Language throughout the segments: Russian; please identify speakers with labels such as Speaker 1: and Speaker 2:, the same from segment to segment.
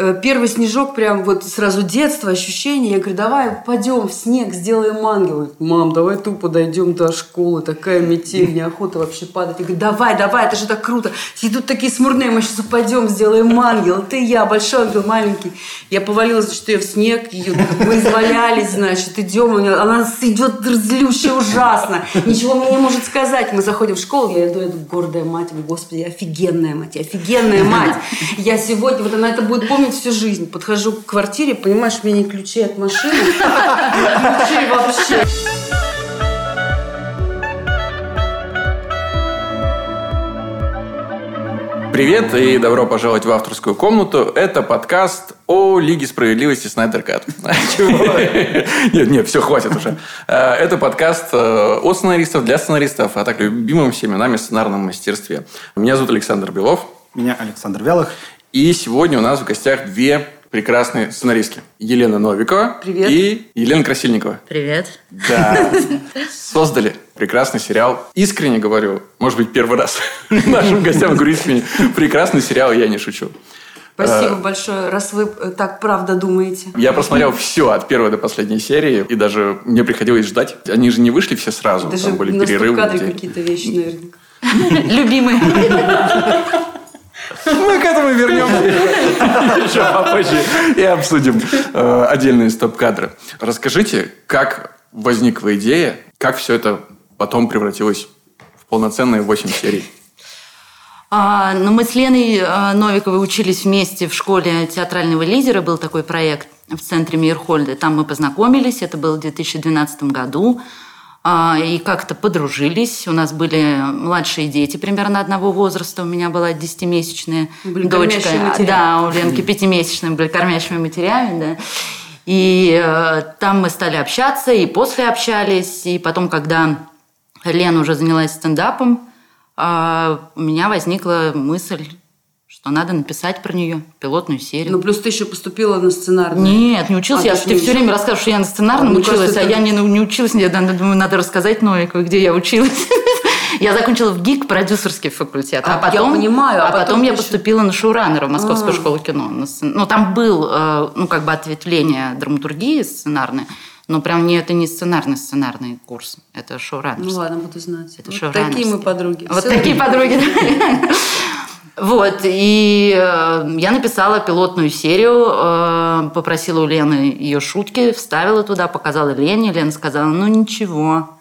Speaker 1: Э, первый снежок, прям вот сразу детство, ощущение. Я говорю, давай пойдем в снег, сделаем ангел. Мам, давай тупо дойдем до школы, такая метель, неохота вообще падать. Я говорю, давай, давай, это же так круто. И тут такие смурные, мы сейчас упадем, сделаем ангел. Ты, я, большой ангел, маленький. Я повалилась, что я в снег, ее, мы извалялись, значит, идем, она идет злющая ужасно, ничего мне не может сказать. Мы заходим в школу, я иду, иду, гордая мать, господи, офигенная мать, офигенная мать. Я сегодня, вот она это будет помнить помнить всю жизнь. Подхожу к квартире, понимаешь, у меня не ключи от машины. Ключи вообще.
Speaker 2: Привет и добро пожаловать в авторскую комнату. Это подкаст о Лиге справедливости Снайдер Кат. Нет, нет, все, хватит уже. Э, это подкаст э, от сценаристов для сценаристов, а так любимым всеми нами сценарном мастерстве. Меня зовут Александр Белов.
Speaker 3: Меня Александр Вялых.
Speaker 2: И сегодня у нас в гостях две прекрасные сценаристки. Елена Новикова
Speaker 1: Привет.
Speaker 2: и Елена Красильникова.
Speaker 4: Привет.
Speaker 2: Да. Создали прекрасный сериал. Искренне говорю, может быть, первый раз нашим гостям говорю искренне. Прекрасный сериал, я не шучу.
Speaker 1: Спасибо а, большое, раз вы так правда думаете.
Speaker 2: Я просмотрел все от первой до последней серии, и даже мне приходилось ждать. Они же не вышли все сразу,
Speaker 1: даже
Speaker 2: там были
Speaker 1: перерывы. Даже какие-то вещи, наверное.
Speaker 4: Любимые.
Speaker 2: Мы к этому вернемся еще попозже и обсудим э, отдельные стоп-кадры. Расскажите, как возникла идея, как все это потом превратилось в полноценные 8 серий?
Speaker 4: А, ну, мы с Леной а, Новиковой учились вместе в школе театрального лидера. Был такой проект в центре Мейерхольда. Там мы познакомились. Это было в 2012 году. А, и как-то подружились. У нас были младшие дети примерно одного возраста. У меня была десятимесячная дочка. Да, у Ленки пятимесячные были кормящими матерями, да. И э, там мы стали общаться, и после общались, и потом, когда Лена уже занялась стендапом, э, у меня возникла мысль что надо написать про нее пилотную серию.
Speaker 1: Ну, плюс ты еще поступила на сценарный.
Speaker 4: Нет, не училась. А, я, ты, ты все время рассказываешь, что я на сценарном а, училась, кажется, а это... я не, не училась. Я думаю, надо рассказать Новиковой, где я училась. Я закончила в ГИК продюсерский факультет. А, а потом,
Speaker 1: я понимаю,
Speaker 4: а, а потом, потом я поступила на шоураннера в Московскую а. школу кино. Ну, там был, э, ну, как бы ответвление драматургии сценарной, но прям не, это не сценарный сценарный курс, это шоураннер.
Speaker 1: Ну ладно, буду знать.
Speaker 4: Это
Speaker 1: вот такие мы подруги.
Speaker 4: Вот Все такие подруги. Вот, и э, я написала пилотную серию, э, попросила у Лены ее шутки, вставила туда, показала Лене. Лена сказала, ну ничего,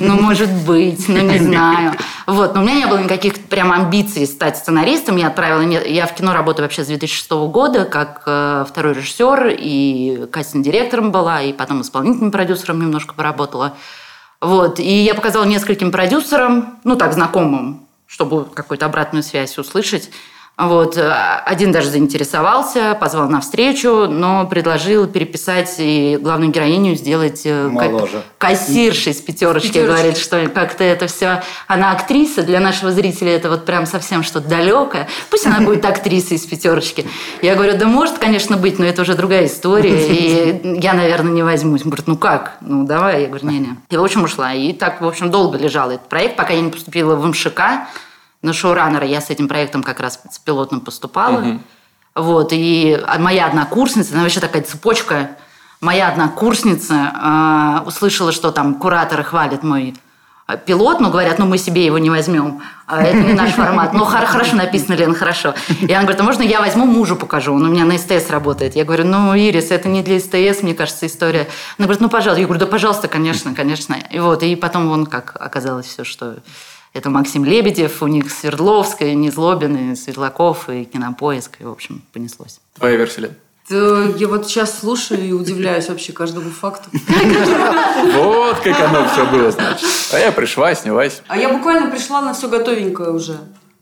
Speaker 4: ну, может быть, ну, не знаю. Вот, но у меня не было никаких прям амбиций стать сценаристом. Я отправила... Я в кино работаю вообще с 2006 года, как э, второй режиссер, и кастинг-директором была, и потом исполнительным продюсером немножко поработала. Вот, и я показала нескольким продюсерам, ну, так, знакомым, чтобы какую-то обратную связь услышать. Вот. Э, один даже заинтересовался, позвал на встречу, но предложил переписать и главную героиню сделать
Speaker 3: э, Моложе.
Speaker 4: кассиршей с пятерочки. пятерочки. Говорит, что как-то это все... Она актриса, для нашего зрителя это вот прям совсем что-то далекое. Пусть она будет актрисой из пятерочки. Я говорю, да может, конечно, быть, но это уже другая история, и я, наверное, не возьмусь. Он говорит, ну как? Ну давай. Я говорю, не-не. И, в общем, ушла. И так, в общем, долго лежал этот проект, пока я не поступила в МШК, на шоураннера. Я с этим проектом как раз с пилотным поступала. Угу. Вот, и моя однокурсница, она вообще такая цепочка, моя однокурсница э, услышала, что там кураторы хвалят мой а, пилот, но говорят, ну мы себе его не возьмем, а это не наш формат. Ну хорошо написано, Лена, хорошо. И она говорит, а можно я возьму мужу покажу, он у меня на СТС работает. Я говорю, ну Ирис, это не для СТС, мне кажется, история. Она говорит, ну пожалуйста. Я говорю, да пожалуйста, конечно, конечно. И вот, и потом вон как оказалось все, что это Максим Лебедев, у них Свердловская, Незлобин, и Светлаков, и Кинопоиск, и, в общем, понеслось.
Speaker 2: Твоя версия, Лен?
Speaker 1: Я вот сейчас слушаю и удивляюсь вообще каждому факту.
Speaker 2: Вот как оно все было, значит. А я пришла, снялась.
Speaker 1: А я буквально пришла на все готовенькое уже.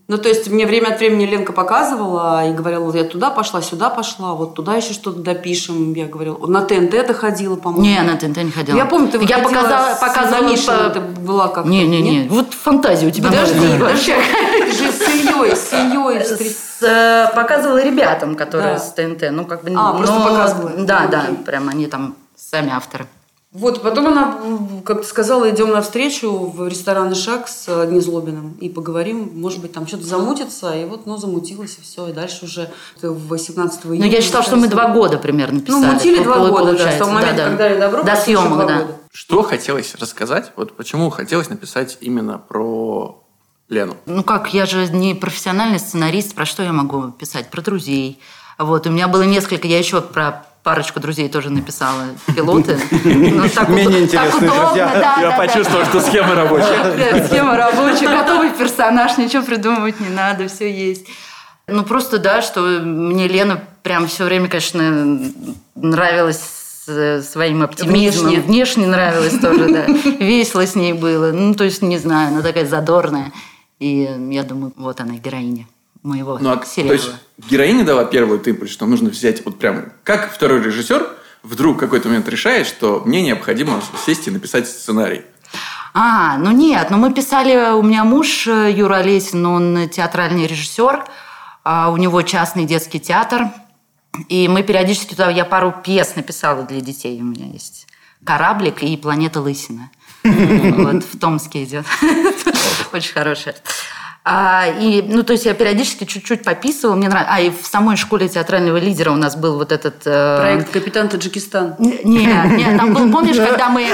Speaker 1: Ну, то есть, мне время от времени Ленка показывала и говорила, вот я туда пошла, сюда пошла, вот туда еще что-то допишем. Я говорила, на ТНТ ты ходила, по-моему.
Speaker 4: Не, на ТНТ не ходила.
Speaker 1: Я помню, ты
Speaker 4: я показала, показала
Speaker 1: Миша, ты была как
Speaker 4: Не, не, не, вот фантазия у тебя.
Speaker 1: Подожди, вообще. Ты же с Ильей, с Ильей.
Speaker 4: Э, показывала ребятам, которые да. с ТНТ. Ну, как бы,
Speaker 1: а, но, просто показывала.
Speaker 4: Да, да, прям они там сами авторы.
Speaker 1: Вот, потом она, м, как ты сказала, идем навстречу в ресторан «Ишак» с Незлобиным и поговорим, может быть, там что-то замутится, и вот, ну, замутилось, и все, и дальше уже э, 18 июня.
Speaker 4: Ну, я считала, что мы два года примерно
Speaker 1: Ну,
Speaker 4: писали.
Speaker 1: мутили два года, да, с того момента,
Speaker 4: Да-да.
Speaker 1: когда дали добро,
Speaker 4: До съемок, да.
Speaker 1: года.
Speaker 2: Что хотелось рассказать? Вот почему хотелось написать именно про Лену?
Speaker 4: Ну как, я же не профессиональный сценарист, про что я могу писать? Про друзей. Вот, у меня было несколько, я еще про парочку друзей тоже написала пилоты. Ну, так
Speaker 3: Менее
Speaker 4: так
Speaker 3: интересные
Speaker 4: удобно,
Speaker 3: друзья.
Speaker 4: да,
Speaker 2: Я
Speaker 4: да, да.
Speaker 2: почувствовал, что схема рабочая.
Speaker 4: Схема рабочая, готовый персонаж, ничего придумывать не надо, все есть. Ну, просто, да, что мне Лена прям все время, конечно, нравилась с- своим оптимизмом.
Speaker 1: Внешне.
Speaker 4: Внешне, нравилась тоже, да. Весело с ней было. Ну, то есть, не знаю, она такая задорная. И я думаю, вот она, героиня моего
Speaker 2: Ну, а, то
Speaker 4: сериала.
Speaker 2: есть героиня дала первый импульс, что нужно взять вот прям... Как второй режиссер вдруг в какой-то момент решает, что мне необходимо сесть и написать сценарий.
Speaker 4: А, ну нет, ну мы писали, у меня муж э, Юра Олесин, он театральный режиссер, а у него частный детский театр, и мы периодически туда, я пару пьес написала для детей, у меня есть «Кораблик» и «Планета Лысина». Вот, в Томске идет. Очень хорошая. А, и, ну, то есть я периодически чуть-чуть пописывала, мне нравится. А, и в самой школе театрального лидера у нас был вот этот... э,
Speaker 1: Проект «Капитан Таджикистан».
Speaker 4: не, не, там был, помнишь, когда мы...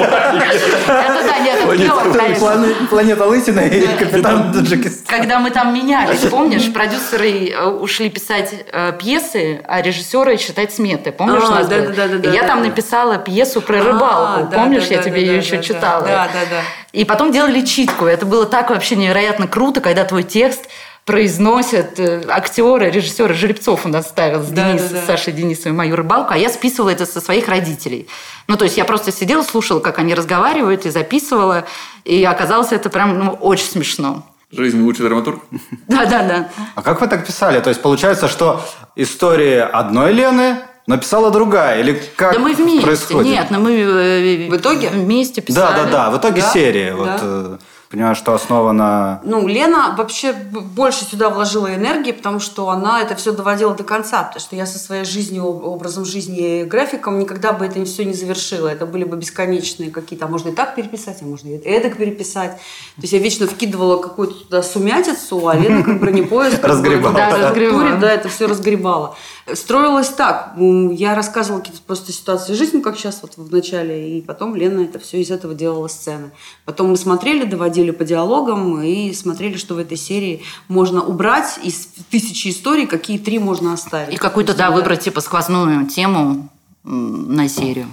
Speaker 4: Это да, нет, это
Speaker 3: Планета Лысина и капитан Таджикистан.
Speaker 4: Когда мы там менялись, помнишь, продюсеры э, ушли писать э, пьесы, а режиссеры считать сметы. Помнишь,
Speaker 1: А,
Speaker 4: у нас
Speaker 1: да,
Speaker 4: было?
Speaker 1: да, да, да,
Speaker 4: И
Speaker 1: да,
Speaker 4: я там написала пьесу про
Speaker 1: А,
Speaker 4: рыбалку.
Speaker 1: да,
Speaker 4: Помнишь, я тебе ее еще читала?
Speaker 1: да, да, да.
Speaker 4: И потом делали читку. Это было так вообще невероятно круто, когда твой текст произносят э, актеры, режиссеры. Жеребцов у нас ставил с,
Speaker 1: Да,
Speaker 4: Денис,
Speaker 1: да, да.
Speaker 4: с Сашей Денисовой мою рыбалку, а я списывала это со своих родителей. Ну, то есть я просто сидела, слушала, как они разговаривают, и записывала. И оказалось это прям ну, очень смешно.
Speaker 2: Жизнь лучший драматург.
Speaker 4: Да-да-да.
Speaker 3: А как вы так писали? То есть получается, что история одной Лены написала другая? Или как
Speaker 4: Да мы вместе.
Speaker 3: происходит?
Speaker 4: Нет, ну мы э,
Speaker 1: В итоге?
Speaker 4: вместе
Speaker 3: Да,
Speaker 4: писали.
Speaker 3: да, да. В итоге
Speaker 1: Да,
Speaker 3: серия.
Speaker 1: да.
Speaker 3: Вот, э, понимаю, что основана...
Speaker 1: Ну, Лена вообще больше сюда вложила энергии, потому что она это все доводила до конца, потому что я со своей жизнью, об- образом жизни и графиком никогда бы это все не завершила. Это были бы бесконечные какие-то, а можно и так переписать, а можно и эдак переписать. То есть я вечно вкидывала какую-то туда сумятицу, а Лена как бронепоезд.
Speaker 3: Разгребала.
Speaker 4: Да, разгребала.
Speaker 1: Да, это все разгребала. Строилось так. Я рассказывала какие-то просто ситуации жизни, как сейчас вот в начале, и потом Лена это все из этого делала сцены. Потом мы смотрели, доводили по диалогам и смотрели, что в этой серии можно убрать из тысячи историй, какие три можно оставить.
Speaker 4: И какую-то, да, выбрать типа сквозную тему на серию.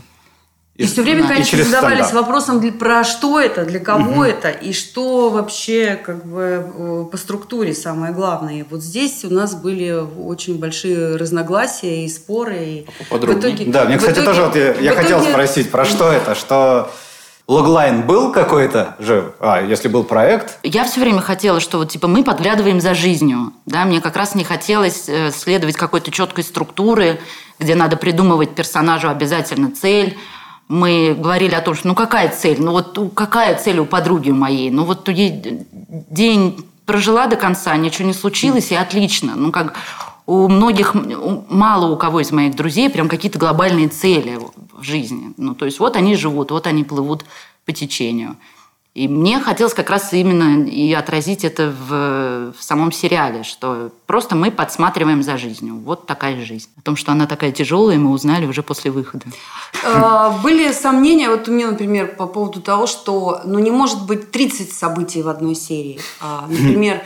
Speaker 1: И все время,
Speaker 3: и
Speaker 1: конечно,
Speaker 3: через
Speaker 1: задавались
Speaker 3: стандарт.
Speaker 1: вопросом, для- про что это, для кого это, и что вообще как бы э, по структуре самое главное. И вот здесь у нас были очень большие разногласия и споры. И
Speaker 2: Поподробнее.
Speaker 1: в итоге-
Speaker 3: Да, мне,
Speaker 1: в
Speaker 3: кстати,
Speaker 1: итоге-
Speaker 3: тоже вот я, я
Speaker 1: в
Speaker 3: хотел
Speaker 1: итоге-
Speaker 3: спросить, про что это? Что логлайн был какой-то же? А, если был проект?
Speaker 4: Я все время хотела, что вот типа мы подглядываем за жизнью, да, мне как раз не хотелось э, следовать какой-то четкой структуры, где надо придумывать персонажу обязательно цель. Мы говорили о том, что ну какая цель, ну вот какая цель у подруги моей, ну вот ей день прожила до конца, ничего не случилось и отлично, ну как у многих, мало у кого из моих друзей прям какие-то глобальные цели в жизни. Ну, то есть вот они живут, вот они плывут по течению. И мне хотелось как раз именно и отразить это в, в самом сериале, что просто мы подсматриваем за жизнью. Вот такая жизнь. О том, что она такая тяжелая, мы узнали уже после выхода.
Speaker 1: Э, Были сомнения, вот у меня, например, по поводу того, что ну, не может быть 30 событий в одной серии. А, Например,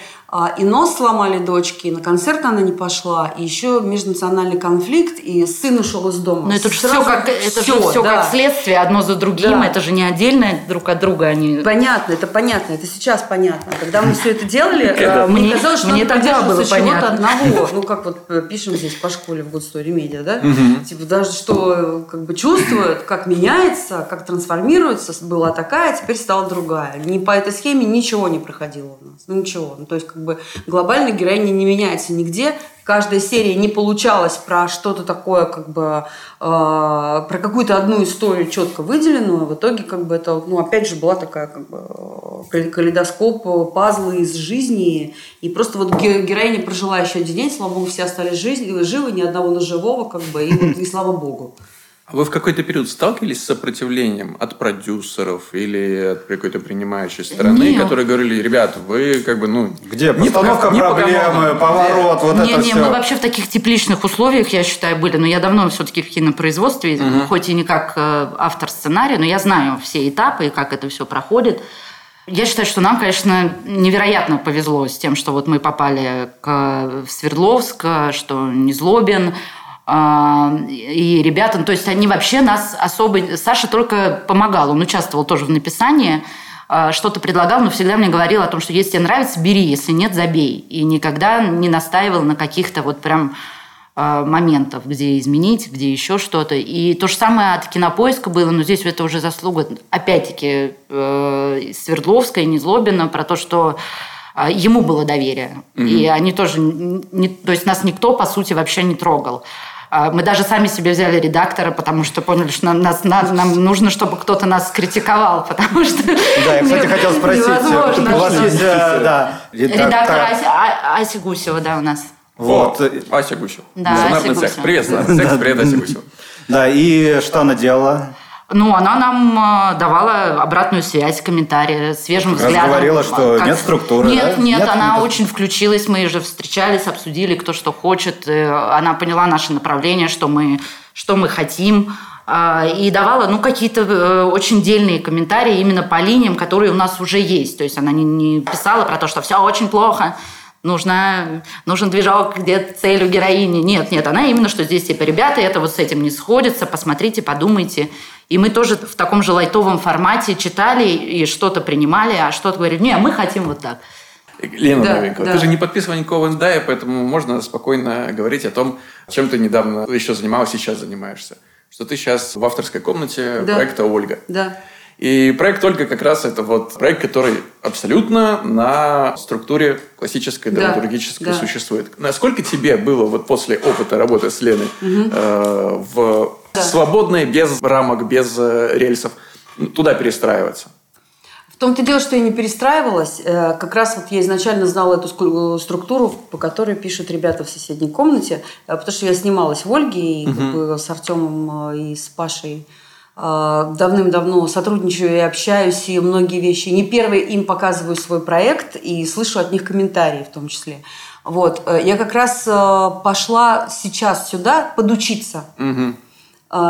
Speaker 1: и нос сломали дочки, и на концерт она не пошла, и еще межнациональный конфликт, и сын ушел из дома.
Speaker 4: Но это же
Speaker 1: Сразу
Speaker 4: все как, это
Speaker 1: всё,
Speaker 4: же все
Speaker 1: да.
Speaker 4: как следствие, одно за другим.
Speaker 1: Да.
Speaker 4: Это же не отдельно друг от друга. Они...
Speaker 1: Понятно, это понятно, это сейчас понятно. Когда мы все это делали,
Speaker 4: Это
Speaker 1: э, мне казалось, что
Speaker 4: мне тогда было понятно.
Speaker 1: одного. Ну, как вот э, пишем здесь по школе в Good Story Media, да? Типа даже что как бы чувствует, как меняется, как трансформируется, была такая, теперь стала другая. Не по этой схеме ничего не проходило у нас. Ну, ничего. Ну, то есть, как бы глобально героиня не меняется нигде. Каждая серия не получалась про что-то такое, как бы э, про какую-то одну историю четко выделенную. В итоге, как бы это, ну, опять же, была такая, как бы э, калейдоскоп, э, пазлы из жизни. И просто вот ге- героиня прожила еще один день, слава богу, все остались жизни, живы, ни одного ножевого, как бы, и, и слава богу.
Speaker 2: Вы в какой-то период сталкивались с сопротивлением от продюсеров или от какой-то принимающей стороны,
Speaker 4: Нет.
Speaker 2: которые говорили, ребят, вы как бы, ну...
Speaker 3: Где
Speaker 2: не
Speaker 3: постановка
Speaker 2: по- не по
Speaker 3: проблемы,
Speaker 2: канонам».
Speaker 3: поворот, вот
Speaker 4: не,
Speaker 3: это
Speaker 4: не,
Speaker 3: все.
Speaker 4: мы вообще в таких тепличных условиях, я считаю, были. Но я давно все-таки в кинопроизводстве, хоть и не как э, автор сценария, но я знаю все этапы и как это все проходит. Я считаю, что нам, конечно, невероятно повезло с тем, что вот мы попали к, в Свердловск, что Незлобин, а, и ребята, ну, то есть они вообще нас особо... Саша только помогал, он участвовал тоже в написании, а, что-то предлагал, но всегда мне говорил о том, что если тебе нравится, бери, если нет, забей. И никогда не настаивал на каких-то вот прям а, моментов, где изменить, где еще что-то. И то же самое от кинопоиска было, но здесь это уже заслуга, опять-таки, э, Свердловска и Незлобина про то, что а, ему было доверие. И они тоже, не, то есть нас никто, по сути, вообще не трогал. А, Мы даже сами себе взяли редактора, потому что поняли, что нам, нас, нам, нам нужно, чтобы кто-то нас критиковал, потому что...
Speaker 3: Да, я, кстати, хотел спросить.
Speaker 4: невозможно,
Speaker 3: У вас есть, э, да,
Speaker 4: Редактор Ася, А- Ася Гусева, да, у нас.
Speaker 3: Вот.
Speaker 2: Ася Гусева.
Speaker 4: Да, Ася. Гусева.
Speaker 2: Привет, Ася Гусева.
Speaker 3: Да, и что она делала?
Speaker 4: Ну, она нам э, давала обратную связь, комментарии, свежим
Speaker 3: Как раз
Speaker 4: взглядом.
Speaker 3: говорила, что нет структуры,
Speaker 4: Нет,
Speaker 3: да?
Speaker 4: нет,
Speaker 3: Нет,
Speaker 4: она
Speaker 3: нет.
Speaker 4: очень включилась, мы же встречались, обсудили, кто что хочет. э, Она поняла наше направление, что мы, что мы хотим. а, И давала ну, какие-то э, очень дельные комментарии именно по линиям, которые у нас уже есть. То есть она не, не писала про то, что все очень плохо, нужна, нужен движок, где цель у героини. Нет, нет, она именно, что здесь типа, ребята, это вот с этим не сходится, посмотрите, подумайте. И мы тоже в таком же лайтовом формате читали и что-то принимали, а что-то говорили, не, мы хотим вот так.
Speaker 2: Лена
Speaker 1: Да,
Speaker 2: Новенькова,
Speaker 1: да.
Speaker 2: ты же не подписывал никакого НДА, поэтому можно спокойно говорить о том, чем ты недавно еще занималась, сейчас занимаешься. Что ты сейчас в авторской комнате
Speaker 1: Да.
Speaker 2: проекта «Ольга».
Speaker 1: Да.
Speaker 2: И проект «Ольга» как раз это вот проект, который абсолютно на структуре классической
Speaker 1: Да,
Speaker 2: драматургической
Speaker 1: да.
Speaker 2: существует. Насколько тебе было вот после опыта работы с Леной э, в свободной, без рамок, без э, рельсов, туда перестраиваться?
Speaker 1: В том-то дело, что я не перестраивалась. Э, Как раз вот я изначально знала эту ску- структуру, по которой пишут ребята в соседней комнате, э, потому что я снималась в Ольге и как бы с Артемом э, и с Пашей э, давным-давно сотрудничаю и общаюсь, и многие вещи. Не первый им показываю свой проект и слышу от них комментарии в том числе. Вот. Э, Я как раз э, пошла сейчас сюда подучиться а,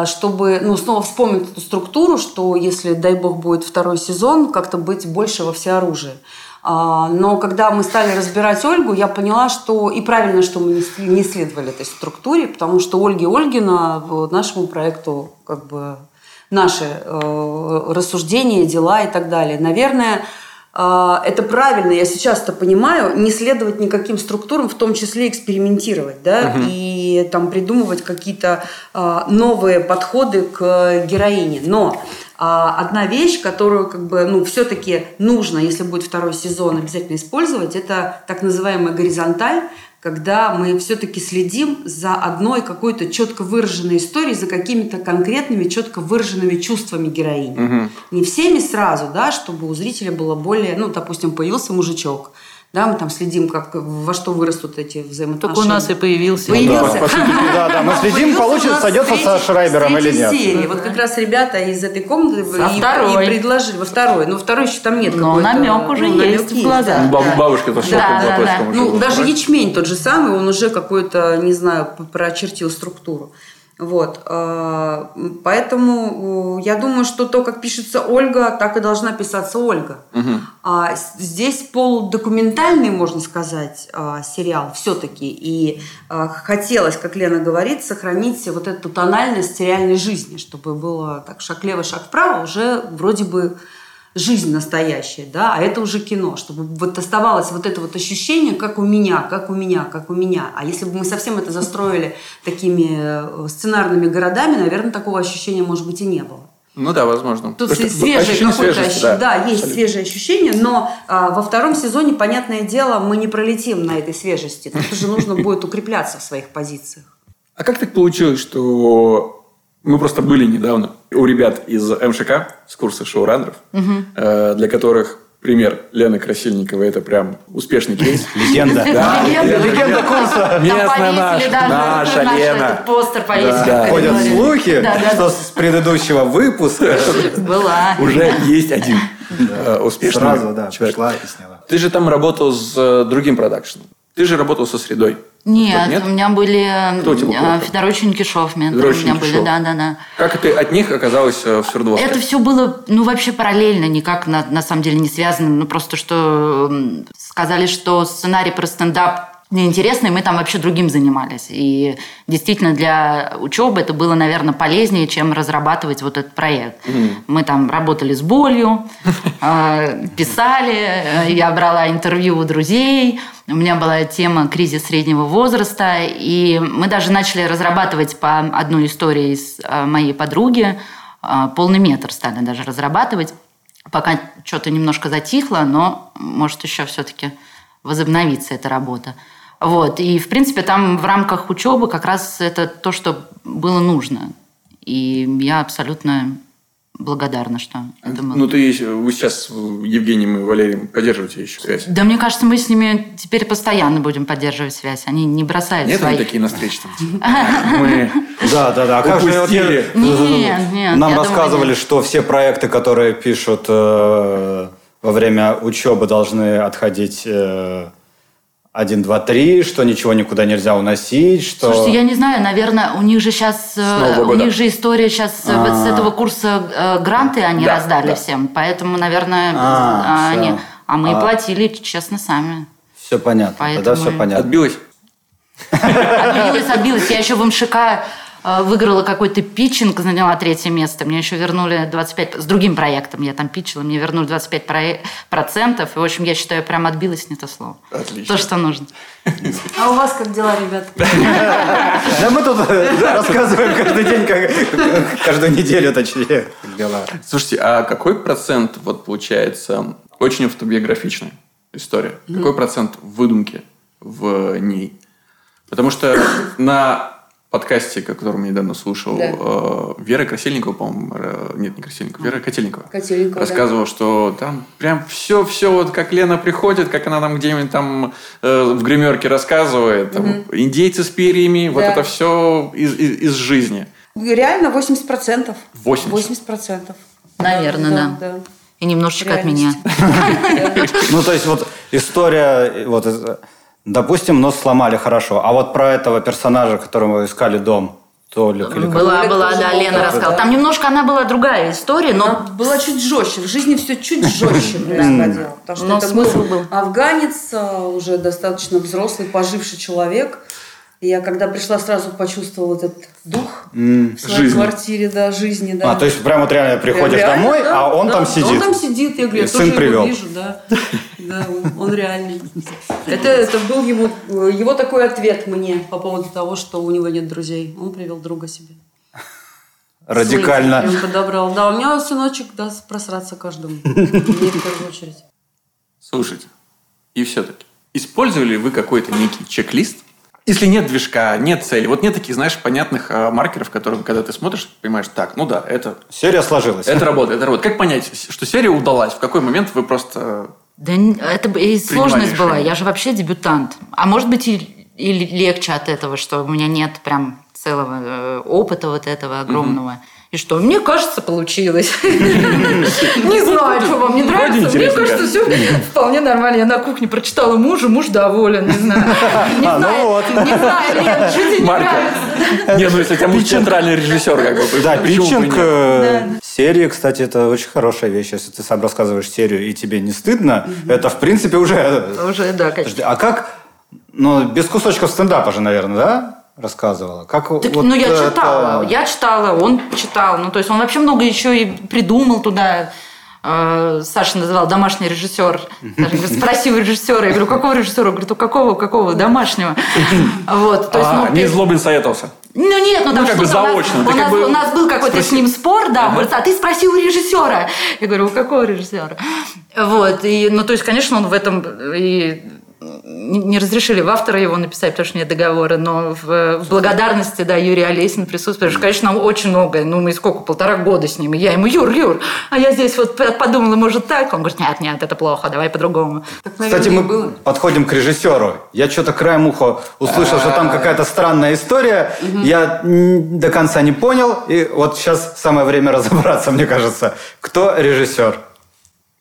Speaker 1: чтобы ну, снова вспомнить эту структуру, что если, дай бог, будет второй сезон, как-то быть больше во всеоружии. А, Но когда мы стали разбирать Ольгу, я поняла, что и правильно, что мы не следовали этой структуре, потому что Ольги Ольгина нашему проекту как бы наши э, рассуждения, дела и так далее. Наверное, это правильно, я сейчас это понимаю, не следовать никаким структурам, в том числе экспериментировать, да, и там придумывать какие-то э, новые подходы к героине. Но а, одна вещь, которую как бы, ну, все-таки нужно, если будет второй сезон, обязательно использовать, это так называемая горизонталь, когда мы все-таки следим за одной какой-то четко выраженной историей, за какими-то конкретными, четко выраженными чувствами героини. Не всеми сразу, да, чтобы у зрителя было более, ну, допустим, появился мужичок, да, мы там следим, как, во что вырастут эти взаимоотношения.
Speaker 4: Так у нас и появился.
Speaker 1: Появился.
Speaker 3: Да, по сути, да, да. Мы следим, получится, сойдется со Шрайбером или нет.
Speaker 1: серии. Вот как раз ребята из этой комнаты
Speaker 4: Со
Speaker 1: и,
Speaker 4: второй.
Speaker 1: и предложили. Во второй. Ну, второй еще там нет
Speaker 4: Но
Speaker 1: какой-то-
Speaker 4: намек уже
Speaker 1: ну, намек
Speaker 4: есть в глазах.
Speaker 1: да,
Speaker 2: Баб-
Speaker 1: да.
Speaker 2: Бабушка-то что
Speaker 4: Да, да, да.
Speaker 1: Ну, даже ячмень тот же самый, он уже какой-то, не знаю, прочертил структуру. Вот. э, Поэтому я думаю, что то, как пишется Ольга, так и должна писаться Ольга. А с- здесь полудокументальный, можно сказать, э, сериал все-таки. И э, хотелось, как Лена говорит, сохранить вот эту тональность реальной жизни, чтобы было так шаг лево, шаг вправо, уже вроде бы жизнь настоящая, да, а это уже кино, чтобы вот оставалось вот это вот ощущение, как у меня, как у меня, как у меня. А если бы мы совсем это застроили такими э, сценарными городами, наверное, такого ощущения, может быть, и не было.
Speaker 2: Ну да, возможно.
Speaker 1: Тут
Speaker 2: Потому что
Speaker 1: свежее
Speaker 2: ощущение
Speaker 1: какое-то ощущение.
Speaker 2: да.
Speaker 1: Да, есть свежее ощущение, но а, во втором сезоне, понятное дело, мы не пролетим на этой свежести. Тут уже нужно будет укрепляться в своих позициях.
Speaker 2: А как так получилось, что мы просто были недавно у ребят из МШК, с курса шоураннеров, э, для которых пример Лены Красильниковой. Это прям успешный кейс.
Speaker 3: Легенда.
Speaker 2: Да,
Speaker 4: Легенда.
Speaker 3: Легенда курса.
Speaker 2: Местная наша, наша
Speaker 4: наш
Speaker 2: Лена.
Speaker 4: постер повесили.
Speaker 3: Ходят слухи, что с предыдущего выпуска
Speaker 4: Была.
Speaker 2: Уже есть один э, успешный
Speaker 3: сразу, да,
Speaker 2: человек.
Speaker 3: пришла и сняла.
Speaker 2: Ты же там работал с э, другим продакшеном. Ты же работал со средой.
Speaker 4: Нет,
Speaker 2: Нет?
Speaker 4: у меня были
Speaker 2: Кто тебя куратор?
Speaker 4: Федорович Никишов, менторы у меня были,
Speaker 2: Никишов.
Speaker 4: да, да, да.
Speaker 2: Как ты от них оказалась э, в Свердловске?
Speaker 4: Это все было, ну, вообще параллельно, никак на, на самом деле не связано. Ну, просто что сказали, что сценарий про стендап неинтересный, мы там вообще другим занимались. И действительно для учебы это было, наверное, полезнее, чем разрабатывать вот этот проект. Мы там работали с болью, э, писали, э, я брала интервью у друзей, у меня была тема кризис среднего возраста, и мы даже начали разрабатывать по одной истории из э, моей подруги, э, полный метр стали даже разрабатывать. Пока что-то немножко затихло, но может еще все-таки возобновится эта работа. Вот. И, в принципе, там в рамках учебы как раз это то, что было нужно. И я абсолютно благодарна, что это было.
Speaker 2: Ну, ты вы сейчас с Евгением и Валерием поддерживаете еще связь?
Speaker 4: Да, мне кажется, мы с ними теперь постоянно будем поддерживать связь. Они не бросают
Speaker 2: Нет, они
Speaker 4: своих.
Speaker 2: такие на встрече там? типа, Мы
Speaker 3: Да, да, да. А как же вот я-
Speaker 2: Упустили.
Speaker 4: Нет, нет,
Speaker 3: Нам рассказывали, что все проекты, которые пишут э, во время учебы, должны отходить э, один, два, три, что ничего никуда нельзя уносить, что...
Speaker 4: Слушайте, я не знаю, наверное, у них же сейчас,
Speaker 2: Нового
Speaker 4: у них же история сейчас э, вот с
Speaker 3: А.
Speaker 4: этого курса э, гранты они
Speaker 2: Да,
Speaker 4: раздали
Speaker 2: да.
Speaker 4: всем, поэтому, наверное,
Speaker 3: А,
Speaker 4: а, они, а мы
Speaker 3: А.
Speaker 4: платили, честно, сами.
Speaker 3: Все понятно, тогда
Speaker 4: Поэтому-
Speaker 3: все понятно.
Speaker 2: Отбилась?
Speaker 4: Отбилась, отбилась. Я еще в МШК э, выиграла какой-то питчинг, заняла третье место. Мне еще вернули 25... С другим проектом я там питчила, мне вернули 25 проe- процентов. И, в общем, я считаю, прям отбилась не то слово.
Speaker 2: Отлично.
Speaker 4: То, что нужно.
Speaker 1: А у вас как дела, ребят?
Speaker 3: Да мы тут рассказываем каждый день, как- каждую неделю, точнее, как дела.
Speaker 2: Слушайте, а какой процент, вот получается, очень автобиографичная история? Какой процент выдумки в ней? Потому что на подкасте, который я недавно слушал,
Speaker 1: Да.
Speaker 2: э, Вера Красильникова, по-моему, э, нет, не Красильникова, Вера Котельникова,
Speaker 1: Котельникова, да.
Speaker 2: рассказывала, что там прям все-все, вот как Лена приходит, как она там где-нибудь там э, в гримерке рассказывает, там, индейцы с перьями, вот
Speaker 1: Да.
Speaker 2: это все из, из- из жизни.
Speaker 1: Реально 80%.
Speaker 2: 80?
Speaker 1: 80%.
Speaker 4: Наверное, да. И немножечко от меня.
Speaker 3: Ну, то есть вот история, вот, э, допустим, нос сломали хорошо, а вот про этого персонажа, которого искали дом, Толик или как?
Speaker 4: Была, была,
Speaker 1: тоже
Speaker 4: да,
Speaker 1: был,
Speaker 4: Лена
Speaker 1: да,
Speaker 4: рассказала.
Speaker 1: да.
Speaker 4: Там немножко она была другая история, но
Speaker 1: Она была чуть жестче. В жизни все чуть жестче происходило. Потому что
Speaker 4: Но
Speaker 1: это
Speaker 4: смысл
Speaker 1: был афганец, а, уже достаточно взрослый, поживший человек. И я когда пришла, сразу почувствовала этот дух в своей
Speaker 2: Жизни.
Speaker 1: квартире, да, жизни, да.
Speaker 3: А, то есть прям вот реально приходишь
Speaker 1: Реально,
Speaker 3: домой,
Speaker 1: да,
Speaker 3: а он
Speaker 1: да.
Speaker 3: там сидит.
Speaker 1: Он там сидит, я говорю, я
Speaker 3: сын
Speaker 1: тоже его
Speaker 3: привел.
Speaker 1: вижу, да. Да, он- реальный. Это, это был его, его такой ответ мне по поводу того, что у него нет друзей. Он привел друга себе.
Speaker 3: Радикально.
Speaker 1: Сын подобрал. Да, у меня сыночек даст просраться каждому. Мне в первую очередь.
Speaker 2: Слушайте, и все-таки, использовали вы какой-то некий чек-лист? Если нет движка, нет цели, вот нет таких, знаешь, понятных а, маркеров, которые, когда ты смотришь, понимаешь, так, ну да, это,
Speaker 3: Серия сложилась.
Speaker 2: это работает, это работает. Как понять, что серия удалась? В какой момент вы просто...
Speaker 4: Да это и сложность была. Я же вообще дебютант. А может быть и, и легче от этого, что у меня нет прям целого э, опыта вот этого огромного. И что, мне кажется, получилось. Не знаю, что вам не нравится. Мне кажется, все вполне нормально. Я на кухне прочитала мужу, муж доволен, не знаю. Не
Speaker 3: А, ну
Speaker 4: знаю,
Speaker 3: вот.
Speaker 4: не знаю, Лен, что тебе не нравится?
Speaker 2: Не, ну если это муж театральный режиссер, как бы.
Speaker 3: Да, питчинг серии, кстати, это очень хорошая вещь. Если ты сам рассказываешь серию и тебе не стыдно, это, в принципе, уже...
Speaker 4: Уже, да, конечно.
Speaker 3: А как... Ну, без кусочков стендапа же, наверное, да? Рассказывала. Как
Speaker 4: Так,
Speaker 3: вот
Speaker 4: ну, я
Speaker 3: это-
Speaker 4: читала, я читала, он читал. Ну, то есть он вообще много еще и придумал туда. Э, Саша называл домашний режиссер. Саша говорит, Спроси у режиссера. Я говорю, какого режиссера? Говорит, у какого, у какого? Домашнего. Вот, то есть,
Speaker 2: А,
Speaker 4: ну,
Speaker 2: не
Speaker 4: ты-
Speaker 2: Злобин советовался.
Speaker 4: ну нет, ну там
Speaker 2: Ну, как бы
Speaker 4: что-то у нас-
Speaker 2: заочно,
Speaker 4: У нас,
Speaker 2: бы
Speaker 4: у нас был какой-то с
Speaker 2: спроси.
Speaker 4: ним спор, да, он говорит, а ты спроси у режиссера. Я говорю, у какого режиссера? Вот, и, ну то есть, конечно, он в этом и не разрешили в автора его написать, потому что нет договора, но в, в благодарности, да, Юрий Олесин присутствует. Потому что, конечно, очень многое. Ну, мы сколько, полтора года с ним. И я ему, Юр, Юр, а я здесь вот подумала, может, так? Он говорит, нет, нет, это плохо, давай по-другому.
Speaker 3: Кстати, мы было. подходим к режиссеру. Я что-то краем уха услышал, что там какая-то странная история. Я до конца не понял. И вот сейчас самое время разобраться, мне кажется. Кто режиссер?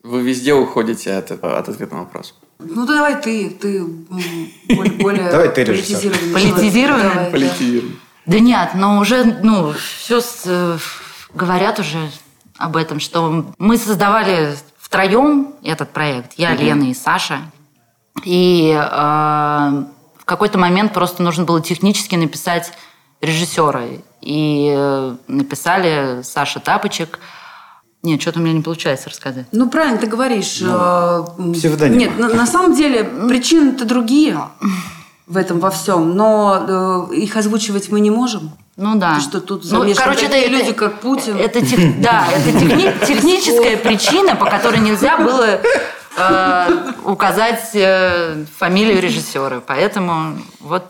Speaker 2: Вы везде уходите от, от ответа на вопрос.
Speaker 1: Ну, давай ты. Ты более
Speaker 3: давай ты
Speaker 4: политизированный. Политизированный?
Speaker 2: Политизированный.
Speaker 4: Да нет, но уже, ну, все э, говорят уже об этом, что мы создавали втроем этот проект. Я, угу. Лена и Саша. И э, в какой-то момент просто нужно было технически написать режиссера. И э, написали Саша Тапочек – нет, что-то у меня не получается рассказать.
Speaker 1: Ну, правильно ты говоришь.
Speaker 3: Ну, псевдоним.
Speaker 1: Нет, на, на самом деле причины-то другие в этом во всем, но э, их озвучивать мы не можем.
Speaker 4: Ну да.
Speaker 1: что тут ну, короче, это, люди, как Путин.
Speaker 4: Это, да, это техни, техническая причина, по которой нельзя было э, указать э, фамилию режиссера. Поэтому вот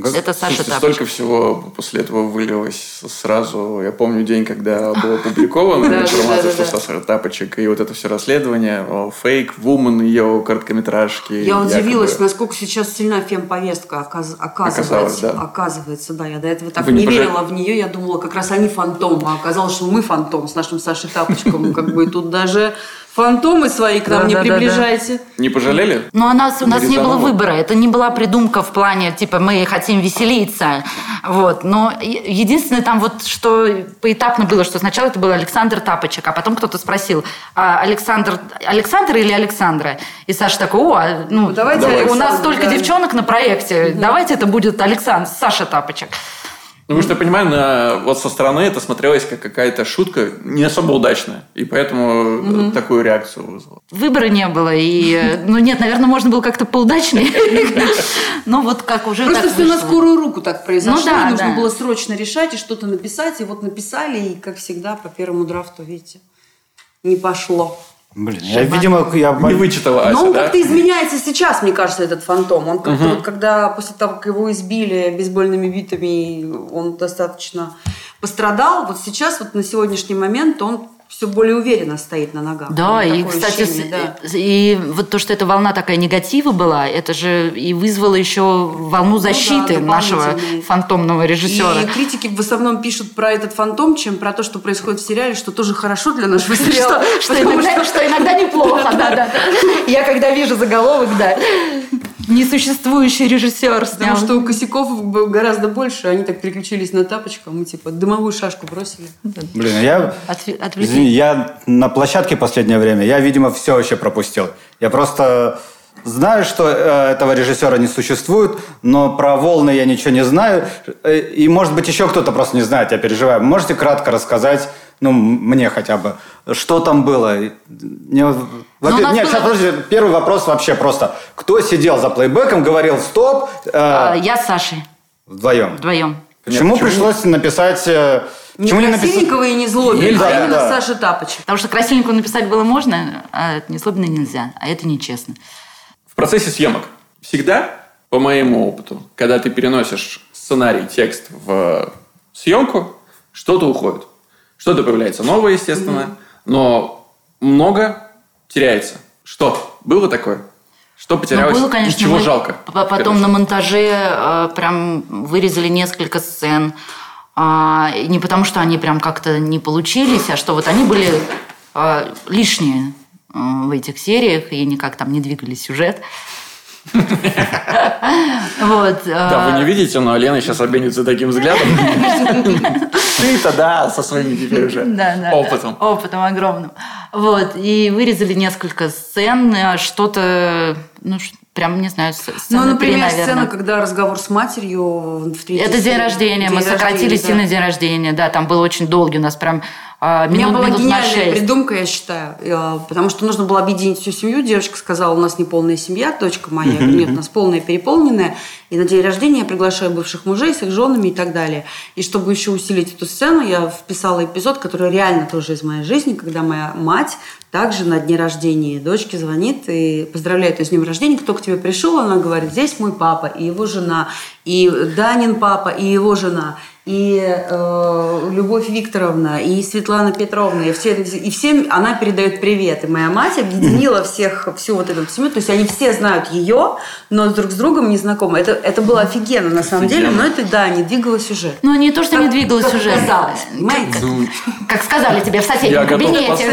Speaker 4: как? Это Саша Слушайте,
Speaker 2: Столько всего после этого вылилось сразу. Я помню день, когда была опубликована информация, что Саша Тапочек и вот это все расследование, фейк, вумен, ее короткометражки.
Speaker 1: Я удивилась, насколько сейчас сильна фемповестка оказывается. Оказывается, да. Я до этого так не верила в нее. Я думала, как раз они фантом. А оказалось, что мы фантом с нашим Сашей Тапочком. Как бы тут даже Фантомы свои к нам да, не да, приближайте.
Speaker 2: Да, да. Не пожалели?
Speaker 4: Ну, у нас, у нас не было выбора. Это не была придумка в плане, типа, мы хотим веселиться. Вот. Но единственное там вот, что поэтапно было, что сначала это был Александр Тапочек, а потом кто-то спросил, а Александр, Александр или Александра? И Саша такой, о, ну, ну давайте у Александр, нас столько да. девчонок на проекте, угу. давайте это будет Александр, Саша Тапочек.
Speaker 2: Ну, потому что я понимаю, на, вот со стороны это смотрелось как какая-то шутка не особо удачная. И поэтому угу. такую реакцию вызвало.
Speaker 4: Выбора не было. И, ну, нет, наверное, можно было как-то поудачнее. Но вот как уже
Speaker 1: Просто все на скорую руку так произошло. Ну, нужно было срочно решать и что-то написать. И вот написали, и, как всегда, по первому драфту, видите, не пошло.
Speaker 3: Блин, я, видимо, я...
Speaker 2: Не вычитала Ася,
Speaker 1: Но он
Speaker 2: да?
Speaker 1: как-то изменяется сейчас, мне кажется, этот фантом. Он как-то угу. вот, когда после того, как его избили бейсбольными битами, он достаточно пострадал. Вот сейчас, вот на сегодняшний момент он все более уверенно стоит на ногах.
Speaker 4: Да, и, кстати, ощущение, да. и вот то, что эта волна такая негатива была, это же и вызвало еще волну защиты ну, да, нашего фантомного режиссера.
Speaker 1: И критики в основном пишут про этот фантом, чем про то, что происходит в сериале, что тоже хорошо для нашего сериала.
Speaker 4: Что иногда неплохо. Я когда вижу заголовок, да, несуществующий режиссер
Speaker 1: снял. Потому что у косяков гораздо больше. Они так переключились на тапочку, а мы типа дымовую шашку бросили.
Speaker 3: Блин, а я... Извини, я на площадке последнее время, я, видимо, все вообще пропустил. Я просто знаю, что э, этого режиссера не существует, но про волны я ничего не знаю. Э, и, может быть, еще кто-то просто не знает, я переживаю. Можете кратко рассказать, ну, мне хотя бы, что там было? Не, во нет, сейчас, подожди, первый вопрос вообще просто. Кто сидел за плейбеком, говорил «стоп»?
Speaker 4: Э, я с Сашей.
Speaker 3: Вдвоем?
Speaker 4: Вдвоем.
Speaker 3: Почему Нет, пришлось написать... Э,
Speaker 1: не почему Красильникова не, напис... и не Злобина, нельзя, а именно да. Саша Тапочек.
Speaker 4: Потому что Красильникову написать было можно, а не Злобина нельзя. А это нечестно.
Speaker 2: В процессе съемок всегда, по моему опыту, когда ты переносишь сценарий, текст в съемку, что-то уходит. Что-то появляется новое, естественно, mm-hmm. но много теряется. Что? Было такое? Что потерялось? Ну, было, конечно, и чего мы жалко?
Speaker 4: Потом на монтаже э, прям вырезали несколько сцен. Э, не потому, что они прям как-то не получились, а что вот они были э, лишние э, в этих сериях и никак там не двигали сюжет.
Speaker 2: Вот. Да, вы не видите, но Лена сейчас обменится таким взглядом. Ты-то, да, со своим теперь уже опытом.
Speaker 4: Опытом огромным. Вот. И вырезали несколько сцен, что-то, ну, прям, не знаю, сцена
Speaker 1: Ну, например, 3, сцена, когда разговор с матерью в
Speaker 4: третьей Это день рождения. День Мы сократили сильно день рождения. Да, там был очень долгий у нас прям
Speaker 1: минут, У меня была минут гениальная придумка, я считаю, э, потому что нужно было объединить всю семью. Девочка сказала, у нас не полная семья, дочка моя. Я нет, у нас полная переполненная. И на день рождения я приглашаю бывших мужей с их женами и так далее. И чтобы еще усилить эту сцену, я вписала эпизод, который реально тоже из моей жизни, когда моя мать также на дне рождения дочки звонит и поздравляет ее с днем рождения. Кто к тебе пришел, она говорит, здесь мой папа и его жена, и Данин папа и его жена и э, Любовь Викторовна, и Светлана Петровна, и, все, и всем она передает привет. И моя мать объединила всех, всю вот эту семью. То есть они все знают ее, но друг с другом не знакомы. Это, это было офигенно на самом офигенно. деле, но это, да, не двигало сюжет.
Speaker 4: Ну, не то, что как, не двигало сюжет. Казалось, понимаете? Ну, как сказали тебе в соседнем кабинете.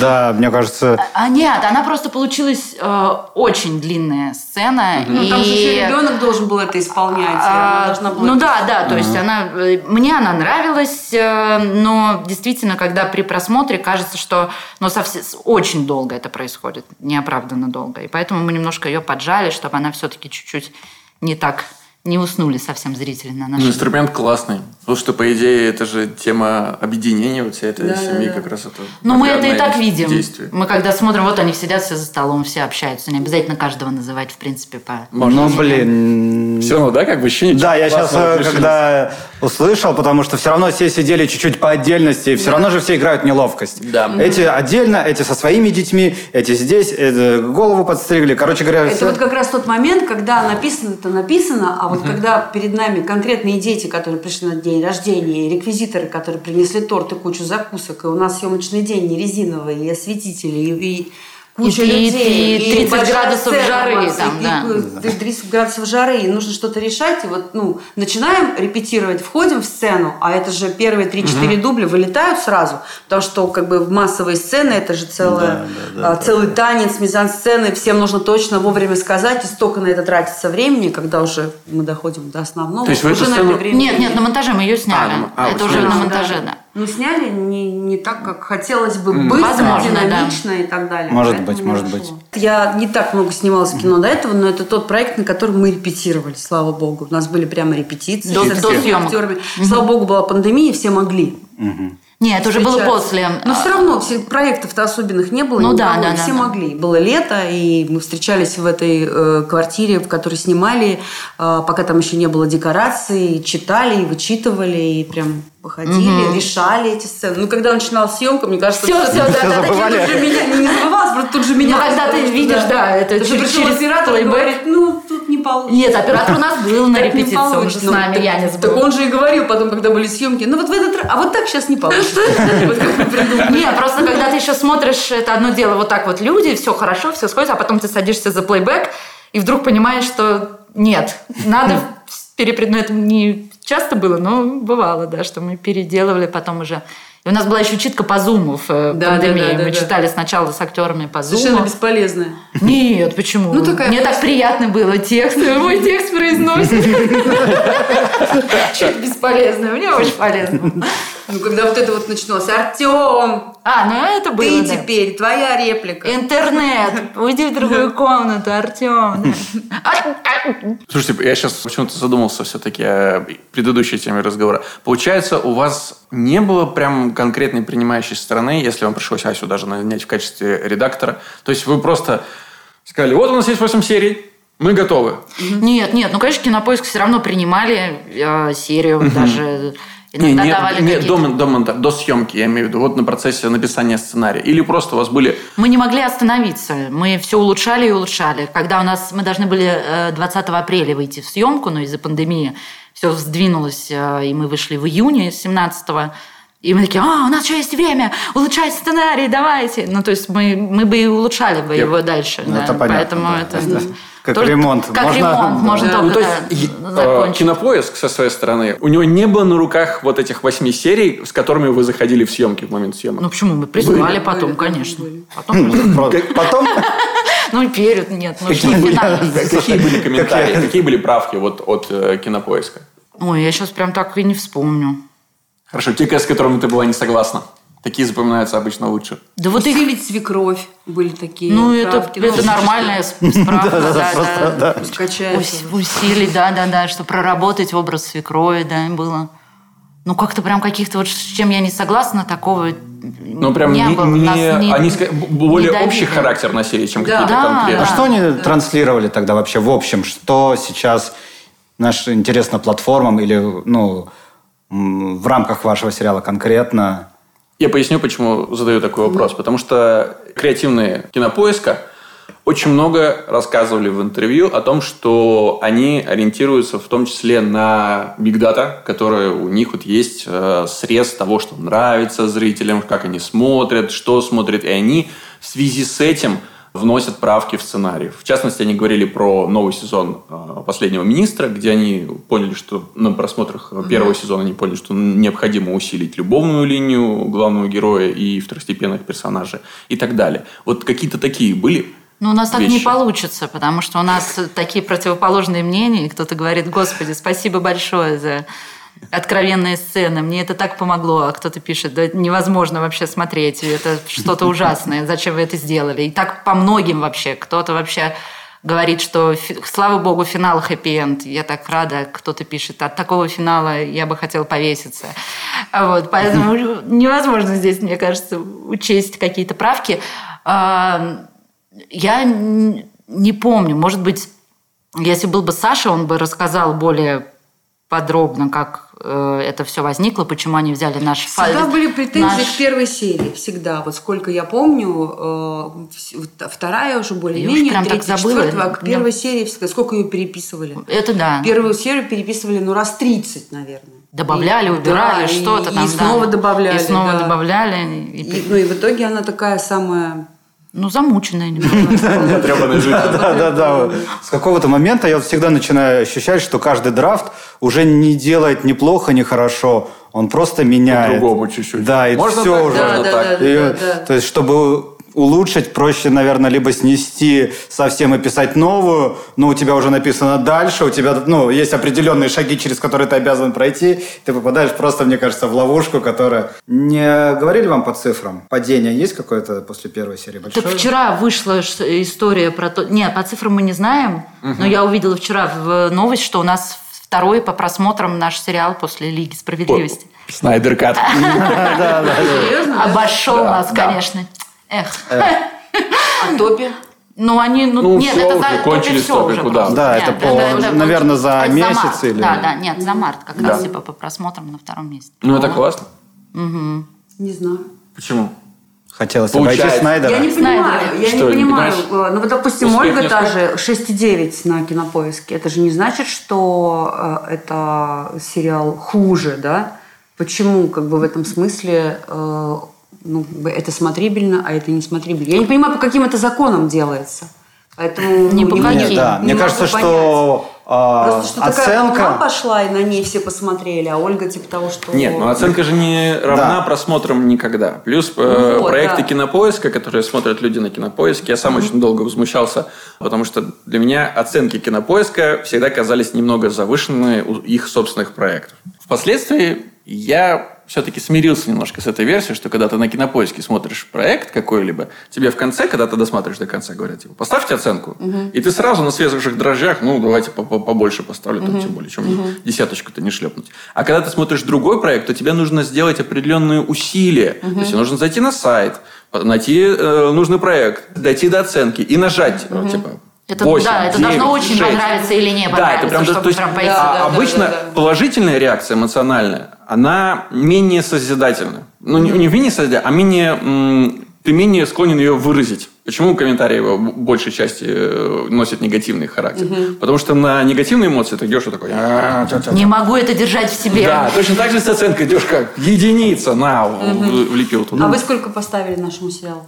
Speaker 3: Да, мне кажется...
Speaker 4: А, нет, она просто получилась э, очень длинная сцена.
Speaker 1: Ну, там же еще ребенок должен был это исполнять. А,
Speaker 4: ну да, да, то есть она, э, мне она нравилась, э, но действительно, когда при просмотре кажется, что ну, совсем, очень долго это происходит, неоправданно долго. И поэтому мы немножко ее поджали, чтобы она все-таки чуть-чуть не так не уснули совсем зрители на нашем.
Speaker 2: Ну, инструмент классный. Потому что, по идее, это же тема объединения вот всей этой да, семьи да, как раз это.
Speaker 4: Ну, мы это и так видим. Действие. Мы когда смотрим, вот они сидят все за столом, все общаются. Не обязательно каждого называть, в принципе, по...
Speaker 3: Можно. Ну, блин.
Speaker 2: Все равно, да, как бы ощущение?
Speaker 3: Да, я сейчас, э, когда услышал, потому что все равно все сидели чуть-чуть по отдельности, и все да. равно же все играют неловкость.
Speaker 2: Да.
Speaker 3: Эти отдельно, эти со своими детьми, эти здесь, это голову подстригли. Короче говоря...
Speaker 1: Это все... вот как раз тот момент, когда написано-то написано, а вот угу. когда перед нами конкретные дети, которые пришли на день рождения, реквизиторы, которые принесли торт и кучу закусок, и у нас съемочный день не резиновый, и осветители, и, и куча и, людей.
Speaker 4: И 30 и градусов жары. Там, и,
Speaker 1: да. 30 градусов жары, и нужно что-то решать. И вот, ну, начинаем репетировать, входим в сцену, а это же первые 3-4 угу. дубля вылетают сразу, потому что как бы массовые сцены, это же целое, да, да, да, целый да. танец, мизансцены, всем нужно точно вовремя сказать, и столько на это тратится времени, когда уже мы доходим до основного.
Speaker 2: То есть
Speaker 1: уже
Speaker 2: на это
Speaker 4: время... Нет, нет, на монтаже мы ее сняли. А, а, это уже на монтаже, да. да.
Speaker 1: Ну, сняли не, не так, как хотелось бы, быстро, Возможно, динамично да. и так далее.
Speaker 3: Может Поэтому быть, может быть.
Speaker 1: Я не так много снималась в кино до этого, но это тот проект, на котором мы репетировали, слава богу. У нас были прямо репетиции.
Speaker 4: До, до съемок.
Speaker 1: Угу. Слава богу, была пандемия, все могли.
Speaker 4: Угу. Нет, это уже было после.
Speaker 1: Но все равно всех проектов-то особенных не было.
Speaker 4: Ну да, да,
Speaker 1: все
Speaker 4: да,
Speaker 1: могли. Было лето, и мы встречались в этой э, квартире, в которой снимали, э, пока там еще не было декораций, читали, вычитывали, и прям выходили, угу. решали эти сцены. Ну, когда начинал съемку, мне кажется,
Speaker 4: все, все, да, да, да,
Speaker 1: тут же меня не забывалось, просто тут же меня.
Speaker 4: Ну, когда ты видишь, да, это
Speaker 1: через, оператор и говорит, ну, не получится.
Speaker 4: Нет, оператор у нас был на репетиции, он же с нами, я не.
Speaker 1: Так он же и говорил потом, когда были съемки, ну, вот в этот раз, а вот так сейчас не получится.
Speaker 4: Не, просто когда ты еще смотришь, это одно дело, вот так вот люди, все хорошо, все сходится, а потом ты садишься за плейбэк, и вдруг понимаешь, что нет, надо перепред... Ну, не часто было, но бывало, да, что мы переделывали потом уже. И у нас была еще читка по зуму в э, да, пандемии. Да, да, да, мы да. читали сначала с актерами по зуму.
Speaker 1: Совершенно бесполезная.
Speaker 4: Нет, почему?
Speaker 1: Ну, такая
Speaker 4: Мне так приятно было текст. Мой текст произносит. Чуть бесполезная. Мне очень полезно.
Speaker 1: Ну, когда вот это вот начиналось. Артем!
Speaker 4: А, ну это было,
Speaker 1: Ты теперь, твоя реплика.
Speaker 4: Интернет, уйди в другую комнату, Артем.
Speaker 2: Слушайте, я сейчас почему-то задумался все-таки о предыдущей теме разговора. Получается, у вас не было прям конкретной принимающей стороны, если вам пришлось Асю даже нанять в качестве редактора. То есть вы просто сказали, вот у нас есть 8 серий, мы готовы.
Speaker 4: Нет, нет, ну, конечно, Кинопоиск все равно принимали э, серию, даже
Speaker 2: не, не, давали не, до, до, до съемки, я имею в виду, вот на процессе написания сценария. Или просто у вас были...
Speaker 4: Мы не могли остановиться. Мы все улучшали и улучшали. Когда у нас... Мы должны были 20 э, апреля выйти в съемку, но из-за пандемии все сдвинулось, э, и мы вышли в июне 17 -го. И мы такие, а, у нас еще есть время, улучшать сценарий, давайте. Ну, то есть мы, мы бы и улучшали бы его дальше. Ну, да. это понятно. Поэтому да, это... Да.
Speaker 3: Как Только, ремонт.
Speaker 4: Как можно... ремонт, можно да. только ну, то есть,
Speaker 2: закончить. Кинопоиск со своей стороны, у него не было на руках вот этих восьми серий, с которыми вы заходили в съемки в момент съемок.
Speaker 4: Ну почему? Мы присылали были. потом, конечно.
Speaker 3: Потом?
Speaker 4: Ну, перед, нет. Ну,
Speaker 2: какие, были, какие были комментарии, какие были правки вот от э, кинопоиска?
Speaker 4: Ой, я сейчас прям так и не вспомню.
Speaker 2: Хорошо, те, с которыми ты была не согласна. Такие запоминаются обычно лучше.
Speaker 1: Да вот их ведь свекровь были такие.
Speaker 4: Ну, это, это нормальная справка. Да, да, Усилить, да, да, да, что проработать образ свекрови, да, было. Ну, как-то прям каких-то вот, с чем я не согласна, такого
Speaker 2: ну, прям не, было. Не, не, они более не общий характер носили, чем да. какие-то да, конкретные.
Speaker 3: А что они да. транслировали тогда вообще в общем? Что сейчас наш интересно платформам или ну, в рамках вашего сериала конкретно?
Speaker 2: Я поясню, почему задаю такой вопрос. Потому что креативные кинопоиска очень много рассказывали в интервью о том, что они ориентируются в том числе на Big Data, которая у них вот есть э, срез того, что нравится зрителям, как они смотрят, что смотрят. И они в связи с этим вносят правки в сценарий. В частности, они говорили про новый сезон э, «Последнего министра», где они поняли, что на просмотрах первого сезона они поняли, что необходимо усилить любовную линию главного героя и второстепенных персонажей и так далее. Вот какие-то такие были
Speaker 4: ну, у нас так не получится, потому что у нас такие противоположные мнения. Кто-то говорит, Господи, спасибо большое за откровенные сцены. Мне это так помогло. А кто-то пишет, да невозможно вообще смотреть. Это что-то ужасное. Зачем вы это сделали? И так по многим вообще. Кто-то вообще говорит, что слава богу, финал хэппи-энд. Я так рада, кто-то пишет, от такого финала я бы хотел повеситься. Вот, поэтому невозможно здесь, мне кажется, учесть какие-то правки. А, я не помню, может быть, если был бы Саша, он бы рассказал более подробно, как э, это все возникло, почему они взяли наш
Speaker 1: файл. Всегда были претензии наш... к первой серии, всегда. Вот сколько я помню, э, вторая уже более-менее, третья, четвертая, а к первой да. серии всегда, сколько ее переписывали.
Speaker 4: Это да.
Speaker 1: Первую серию переписывали, ну, раз 30, наверное.
Speaker 4: Добавляли, и, убирали, да, что-то
Speaker 1: и,
Speaker 4: там.
Speaker 1: И снова
Speaker 4: да.
Speaker 1: добавляли.
Speaker 4: И снова
Speaker 1: да.
Speaker 4: добавляли.
Speaker 1: И, и, ну и в итоге она такая самая
Speaker 4: ну, замученная немного.
Speaker 3: Да, да, да. С какого-то момента я всегда начинаю ощущать, что каждый драфт уже не делает ни плохо, ни хорошо. Он просто меняет.
Speaker 2: По-другому чуть-чуть.
Speaker 3: Да, и все уже. То есть, чтобы улучшить, проще, наверное, либо снести совсем и писать новую, но у тебя уже написано дальше, у тебя ну, есть определенные шаги, через которые ты обязан пройти, ты попадаешь просто, мне кажется, в ловушку, которая... Не говорили вам по цифрам? Падение есть какое-то после первой серии большое?
Speaker 4: Так вчера вышла история про то... Нет, по цифрам мы не знаем, угу. но я увидела вчера в новость, что у нас второй по просмотрам наш сериал после Лиги Справедливости.
Speaker 2: Снайдер Кат.
Speaker 4: Обошел нас, конечно. Эх.
Speaker 1: А топи?
Speaker 4: Ну, они, ну,
Speaker 2: ну
Speaker 4: нет,
Speaker 2: все
Speaker 4: это
Speaker 2: уже,
Speaker 4: за
Speaker 2: кончились
Speaker 4: все уже
Speaker 3: куда? Да, нет, это, по, это, наверное, за это месяц
Speaker 4: за
Speaker 3: или...
Speaker 4: Да, да, нет, за март как да. раз, типа, по просмотрам на втором месте.
Speaker 2: Ну, это классно.
Speaker 4: Угу.
Speaker 1: Не знаю.
Speaker 2: Почему?
Speaker 3: Хотелось Получается. обойти Снайдера.
Speaker 1: Я не понимаю, я
Speaker 2: что,
Speaker 1: не понимаю.
Speaker 2: Не
Speaker 1: ну, вот, допустим, Успех Ольга та же 6,9 на кинопоиске. Это же не значит, что э, это сериал хуже, да? Почему, как бы в этом смысле э, ну, это смотрибельно, а это не смотрибельно. Я не понимаю, по каким это законам делается. Поэтому
Speaker 4: не по каким.
Speaker 3: Да,
Speaker 1: не
Speaker 3: мне кажется, понять. что
Speaker 1: а, Просто что
Speaker 3: оценка...
Speaker 1: такая пошла, и на ней все посмотрели, а Ольга типа того, что...
Speaker 2: Нет, ну оценка же не равна да. просмотрам никогда. Плюс э, ну, вот, проекты да. Кинопоиска, которые смотрят люди на Кинопоиске, я сам mm-hmm. очень долго возмущался, потому что для меня оценки Кинопоиска всегда казались немного завышенные у их собственных проектов. Впоследствии я все-таки смирился немножко с этой версией, что когда ты на кинопоиске смотришь проект какой-либо, тебе в конце, когда ты досматриваешь до конца, говорят, типа, поставьте оценку. Угу. И ты сразу на свежих дрожжах, ну, давайте побольше поставлю, угу. там, тем более, чем угу. десяточку-то не шлепнуть. А когда ты смотришь другой проект, то тебе нужно сделать определенные усилия. Угу. То есть, нужно зайти на сайт, найти э, нужный проект, дойти до оценки и нажать, угу. типа,
Speaker 4: это, 8, да, это 9, должно очень 6. понравиться или не понравиться, да, это прям, чтобы то есть, прям пойти. Да,
Speaker 2: да, обычно да, да, да. положительная реакция эмоциональная, она менее созидательна. Ну, не, не менее созидательна, а менее... М- ты менее склонен ее выразить. Почему комментарии его большей части э, носят негативный характер? Угу. Потому что на негативные эмоции ты идешь вот такой...
Speaker 4: Не могу это держать в себе.
Speaker 2: Да, точно так же с оценкой идешь как единица, на, угу. влепил туда.
Speaker 1: А вы сколько поставили нашему сериалу?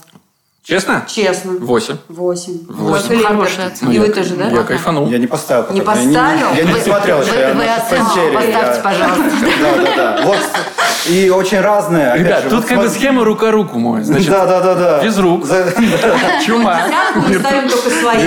Speaker 2: Честно?
Speaker 1: Честно.
Speaker 2: Восемь.
Speaker 1: Восемь.
Speaker 4: Восемь. Хорошая
Speaker 1: оценка. И вы тоже, да?
Speaker 2: Я кайфанул.
Speaker 3: Я не поставил.
Speaker 1: Не поставил?
Speaker 3: Я не смотрел еще.
Speaker 4: Вы оценку поставьте, пожалуйста.
Speaker 3: Да, да, да. Вот и очень разные.
Speaker 2: Ребят, тут как бы схема рука-руку мой.
Speaker 3: Значит, да, да, да, да.
Speaker 2: Без рук. Чума.
Speaker 1: Мы ставим только свои,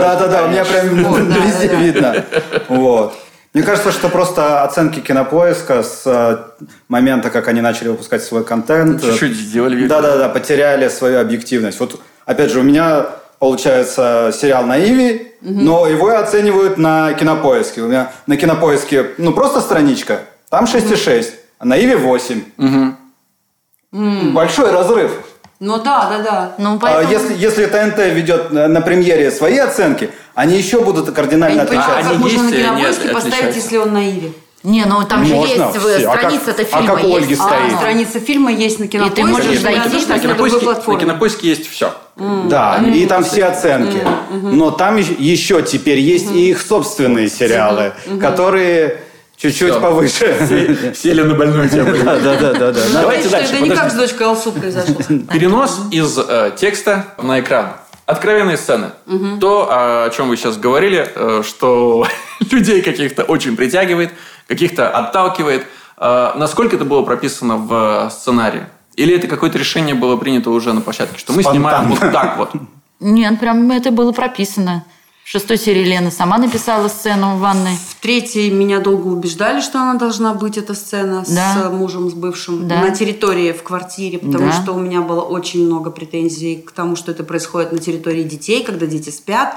Speaker 3: Да, да, да. У меня прям везде видно. Вот. Мне кажется, что просто оценки кинопоиска с э, момента, как они начали выпускать свой контент...
Speaker 2: Чуть-чуть сделали.
Speaker 3: Да-да-да, потеряли свою объективность. Вот, опять же, у меня получается сериал на Иви, угу. но его оценивают на кинопоиске. У меня на кинопоиске, ну, просто страничка, там 6,6, угу. а на Иви 8. Угу. Большой разрыв.
Speaker 1: Ну да, да, да.
Speaker 4: Ну,
Speaker 3: а поэтому... если, если ТНТ ведет на, на премьере свои оценки, они еще будут кардинально
Speaker 1: а
Speaker 3: отличаться.
Speaker 1: А, как можно на кинопоиске поставить, если он на Ире?
Speaker 4: Не, ну там же есть все. страница-то а фильма.
Speaker 3: А как у Ольги
Speaker 4: есть.
Speaker 3: стоит?
Speaker 1: А, страница фильма есть на кинопоиске.
Speaker 4: И ты можешь зайти
Speaker 2: на, на, кинопоиске, на кинопоиске есть все.
Speaker 3: Mm. Да, mm. и там все оценки. Mm. Но там еще теперь есть и их собственные сериалы, которые Чуть-чуть Все. повыше.
Speaker 2: Сели на больную тему.
Speaker 3: Да, да, да, да.
Speaker 1: Давайте дальше. Это не как с дочкой Алсу произошло.
Speaker 2: Перенос из э, текста на экран. Откровенные сцены. То, о чем вы сейчас говорили, э, что людей каких-то очень притягивает, каких-то отталкивает. Э, насколько это было прописано в сценарии? Или это какое-то решение было принято уже на площадке, что мы снимаем вот так вот?
Speaker 4: Нет, прям это было прописано. В шестой серии Лена сама написала сцену в ванной.
Speaker 1: В третьей меня долго убеждали, что она должна быть, эта сцена, да. с мужем, с бывшим, да. на территории, в квартире, потому да. что у меня было очень много претензий к тому, что это происходит на территории детей, когда дети спят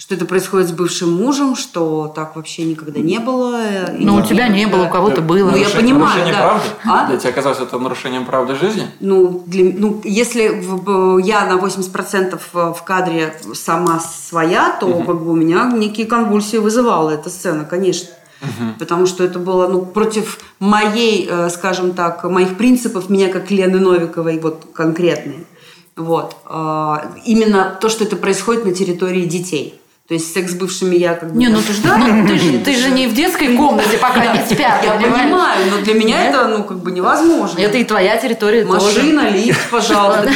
Speaker 1: что это происходит с бывшим мужем, что так вообще никогда не было.
Speaker 4: Ну, у тебя не было, у кого-то было.
Speaker 1: Ну, я понимаю, нарушение да.
Speaker 2: правды? А? Для тебя казалось это нарушением правды жизни?
Speaker 1: Ну, для, ну если я на 80% в кадре сама своя, то угу. как бы у меня некие конвульсии вызывала эта сцена, конечно. Угу. Потому что это было ну, против моей, э, скажем так, моих принципов, меня как Лены Новиковой, вот конкретные. Вот. Именно то, что это происходит на территории детей. То есть секс с бывшими я как бы...
Speaker 4: Не, ну ты же, ну, ты, же, ты же не в детской комнате, пока не спят.
Speaker 1: Я понимаю, но для меня это, ну, как бы невозможно.
Speaker 4: Это и твоя территория
Speaker 1: Машина, лифт, пожалуйста.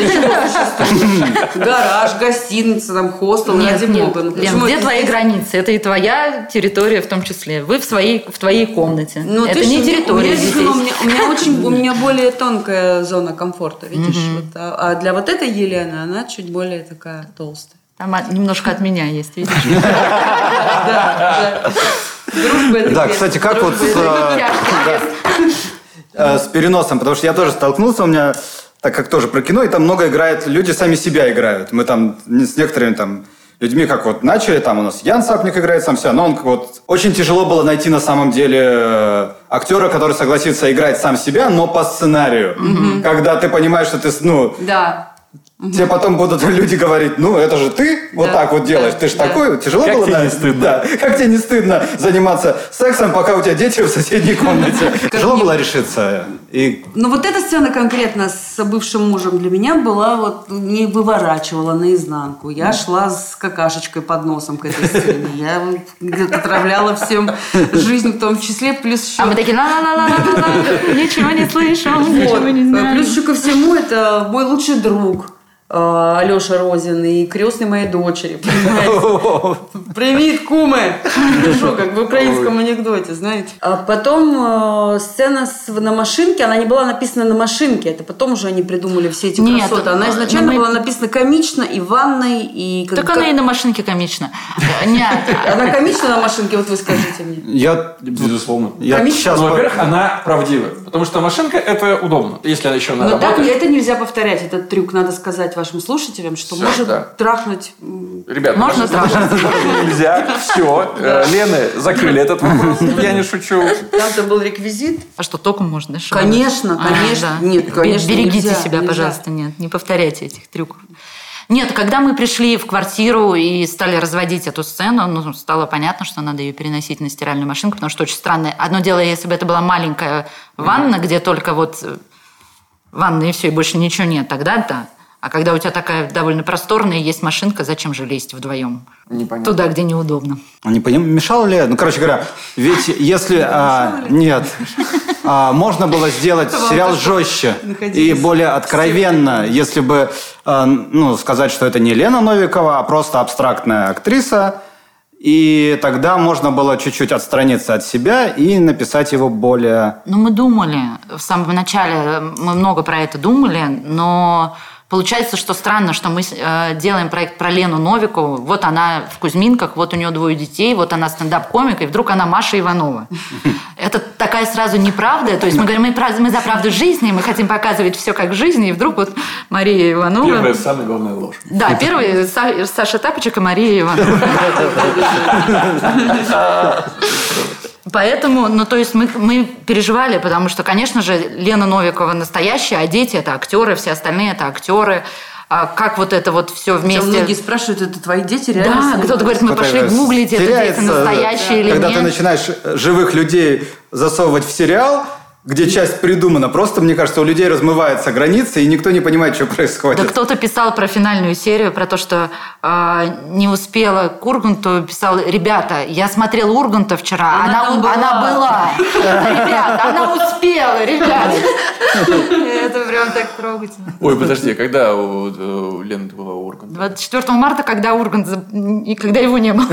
Speaker 1: Гараж, гостиница, там, хостел,
Speaker 4: нет, ради бога. Ну, где твои границы? Это и твоя территория в том числе. Вы в своей, в твоей комнате. Ну, это не территория.
Speaker 1: У меня очень, у меня более тонкая зона комфорта, видишь? А, а для вот этой Елены она чуть более такая толстая.
Speaker 4: Там немножко от меня есть, видишь?
Speaker 1: Да,
Speaker 3: кстати, как вот э, э, с переносом, потому что я тоже столкнулся, у меня так как тоже про кино, и там много играет, люди сами себя играют. Мы там с некоторыми там людьми как вот начали, там у нас Ян Сапник играет сам себя, но он вот очень тяжело было найти на самом деле э, актера, который согласится играть сам себя, но по сценарию. Угу. Когда ты понимаешь, что ты, ну...
Speaker 1: Да
Speaker 3: Угу. Тебе потом будут люди говорить, ну, это же ты вот да, так вот делаешь. Да, ты же да. такой, тяжело
Speaker 2: как
Speaker 3: было?
Speaker 2: Тебе не стыдно?
Speaker 3: Да. Как тебе не стыдно заниматься сексом, пока у тебя дети в соседней комнате? Тяжело было решиться? И...
Speaker 1: Ну, вот эта сцена конкретно с бывшим мужем для меня была вот, не выворачивала наизнанку. Я шла с какашечкой под носом к этой сцене. Я отравляла всем жизнь в том числе, плюс еще...
Speaker 4: А мы такие, ла-ла-ла-ла-ла, ничего не слышим, ничего не знаем.
Speaker 1: Плюс еще ко всему, это мой лучший друг Алеша Розин и крестный моей дочери, Привет, кумы! Хорошо, как в украинском анекдоте, знаете. А потом э, сцена с, на машинке, она не была написана на машинке, это потом уже они придумали все эти Нет, красоты. Она изначально мы... была написана комично и в ванной, и...
Speaker 4: Как, так как... она и на машинке комична.
Speaker 1: Нет. Она комична на машинке, вот вы скажите мне.
Speaker 2: Я, безусловно. Я сейчас... Ну, во-первых, она правдивая, потому что машинка это удобно, если она еще она
Speaker 1: Но так это нельзя повторять, этот трюк, надо сказать вашим слушателям, что все, может да. трахнуть...
Speaker 2: Ребят, можно трахнуть? Нельзя, все. Э, Лены закрыли этот вопрос, я не шучу.
Speaker 1: Там-то был реквизит.
Speaker 4: А что, током можно?
Speaker 1: Конечно, конечно. Нет, конечно,
Speaker 4: Берегите себя, пожалуйста, нет, не повторяйте этих трюков. Нет, когда мы пришли в квартиру и стали разводить эту сцену, ну, стало понятно, что надо ее переносить на стиральную машинку, потому что очень странно. Одно дело, если бы это была маленькая ванна, где только вот э, ванна и все, и больше ничего нет, тогда да. А когда у тебя такая довольно просторная есть машинка, зачем же лезть вдвоем? Непонятно. Туда, где неудобно.
Speaker 3: Не поним... Мешало ли? Ну, короче говоря, ведь если... А, нет. А, можно было сделать сериал жестче и более откровенно, если бы а, ну, сказать, что это не Лена Новикова, а просто абстрактная актриса, и тогда можно было чуть-чуть отстраниться от себя и написать его более...
Speaker 4: Ну, мы думали. В самом начале мы много про это думали, но Получается, что странно, что мы э, делаем проект про Лену Новикову. Вот она в Кузьминках, вот у нее двое детей, вот она стендап-комик, и вдруг она Маша Иванова. Это такая сразу неправда. То есть мы говорим, мы, мы за правду жизни, мы хотим показывать все как в жизни, и вдруг вот Мария Иванова...
Speaker 2: Первая самая главная ложь.
Speaker 4: Да, первый Саша Тапочек и Мария Иванова. Поэтому, ну, то есть мы, мы переживали, потому что, конечно же, Лена Новикова настоящая, а дети – это актеры, все остальные – это актеры. А как вот это вот все вместе...
Speaker 1: Хотя многие спрашивают, это твои дети реально?
Speaker 4: Да, кто-то говорит, мы пошли гуглить, это дети настоящие да. или
Speaker 3: когда
Speaker 4: нет.
Speaker 3: Когда ты начинаешь живых людей засовывать в сериал, где часть придумана. Просто, мне кажется, у людей размываются границы, и никто не понимает, что происходит.
Speaker 4: Да кто-то писал про финальную серию, про то, что э, не успела к Урганту, писал, ребята, я смотрел Урганта вчера, она, она, была. она была. Ребята, она успела, ребята. Это прям так трогательно.
Speaker 2: Ой, подожди, а когда у Лены была Ургант?
Speaker 4: 24 марта, когда Ургант, и когда его не было.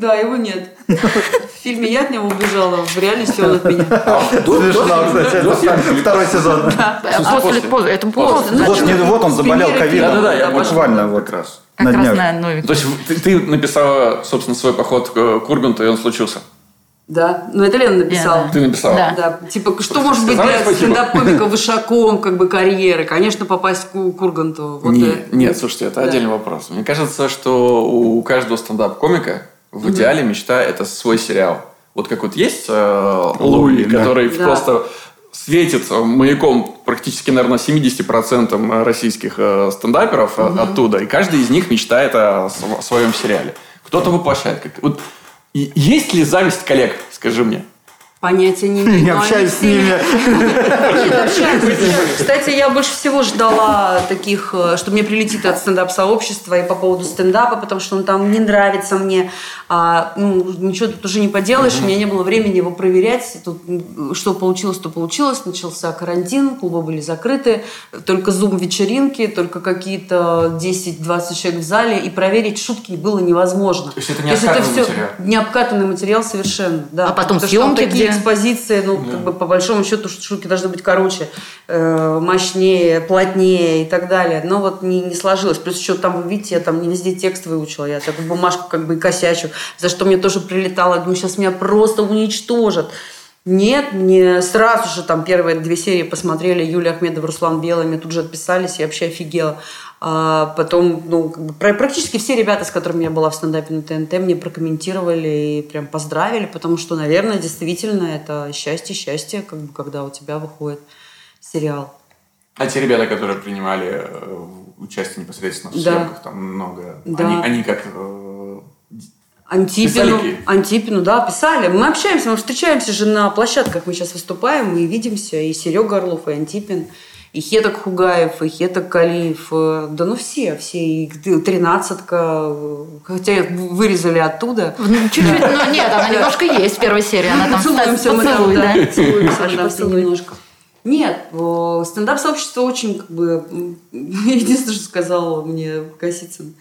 Speaker 1: Да, его нет. В фильме я от него убежала, в реальности он от меня.
Speaker 3: Смешно, кстати, второй сезон.
Speaker 4: После, это после.
Speaker 3: Вот он заболел ковидом.
Speaker 2: Да-да-да, я
Speaker 3: буквально
Speaker 2: вот как раз.
Speaker 4: Как раз на новенький.
Speaker 2: То есть ты написала, собственно, свой поход к Урганту, и он случился?
Speaker 1: Да, ну это Лена написала.
Speaker 2: Yeah, Ты написала?
Speaker 1: Да. да. Типа, что может быть для стендап-комика вышаком как бы карьеры? Конечно, попасть к Урганту.
Speaker 2: Вот нет, это... нет, слушайте, это да. отдельный вопрос. Мне кажется, что у каждого стендап-комика в идеале мечта – это свой сериал. Вот как вот есть э, Луи, который да. просто светит маяком практически, наверное, 70% российских э, стендаперов угу. оттуда, и каждый из них мечтает о, о своем сериале. Кто-то воплощает. Как... Вот есть ли зависть коллег, скажи мне?
Speaker 1: Понятия не имею.
Speaker 3: Не общаюсь с ними.
Speaker 1: Кстати, я больше всего ждала таких, э, что мне прилетит от стендап-сообщества и по поводу стендапа, потому что он там не нравится мне. А, ну, ничего тут уже не поделаешь, у меня не было времени его проверять. Тут, что получилось, то получилось. Начался карантин, клубы были закрыты, только зум-вечеринки, только какие-то 10-20 человек в зале, и проверить шутки было невозможно.
Speaker 2: То есть это не обкатанный материал?
Speaker 1: Не обкатанный материал совершенно, да.
Speaker 4: А потом съемки где?
Speaker 1: Экспозиции, ну, да. как бы по большому счету шутки должны быть короче, э, мощнее, плотнее и так далее. Но вот не, не сложилось. Плюс еще там, вы видите, я там не везде текст выучила, я так бумажку как бы и косячу, за что мне тоже прилетало. Думаю, сейчас меня просто уничтожат. Нет, мне сразу же там первые две серии посмотрели Юлия Ахмедова, Руслан Белый, мне тут же отписались, я вообще офигела. А потом, ну, практически все ребята, с которыми я была в стендапе на ТНТ, мне прокомментировали и прям поздравили, потому что, наверное, действительно это счастье, счастье, как бы, когда у тебя выходит сериал.
Speaker 2: А те ребята, которые принимали э, участие непосредственно в съемках, да. там много, да. они, они как э,
Speaker 1: Антипину, Антипину, да, писали. Мы общаемся, мы встречаемся же на площадках, мы сейчас выступаем, мы видимся, и Серега Орлов, и Антипин и Хеток Хугаев, и Хеток Калиев, э, да ну все, все, и тринадцатка, хотя вырезали оттуда.
Speaker 4: Ну, чуть-чуть, но нет, она немножко есть в первой серии, она там
Speaker 1: Целуемся мы там, да, целуемся немножко. Нет, стендап-сообщество очень как бы... Единственное, что сказал мне Косицын.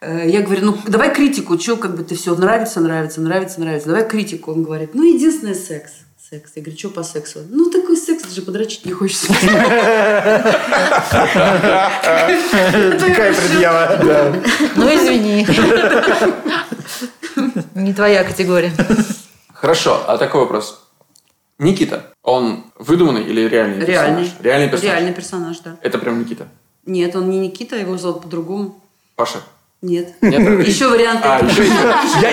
Speaker 1: Э, я говорю, ну давай критику, что как бы ты все нравится, нравится, нравится, нравится. Давай критику. Он говорит, ну единственное секс секс. Я говорю, что по сексу? Ну, такой секс, даже подрочить не хочется.
Speaker 3: Такая предъява.
Speaker 4: Ну, извини. Не твоя категория.
Speaker 2: Хорошо, а такой вопрос. Никита, он выдуманный или реальный
Speaker 1: Реальный.
Speaker 2: персонаж? Реальный персонаж.
Speaker 1: Реальный персонаж, да.
Speaker 2: Это прям Никита?
Speaker 1: Нет, он не Никита, его зовут по-другому.
Speaker 2: Паша?
Speaker 1: Нет. Нет? Еще варианты. А, еще
Speaker 2: я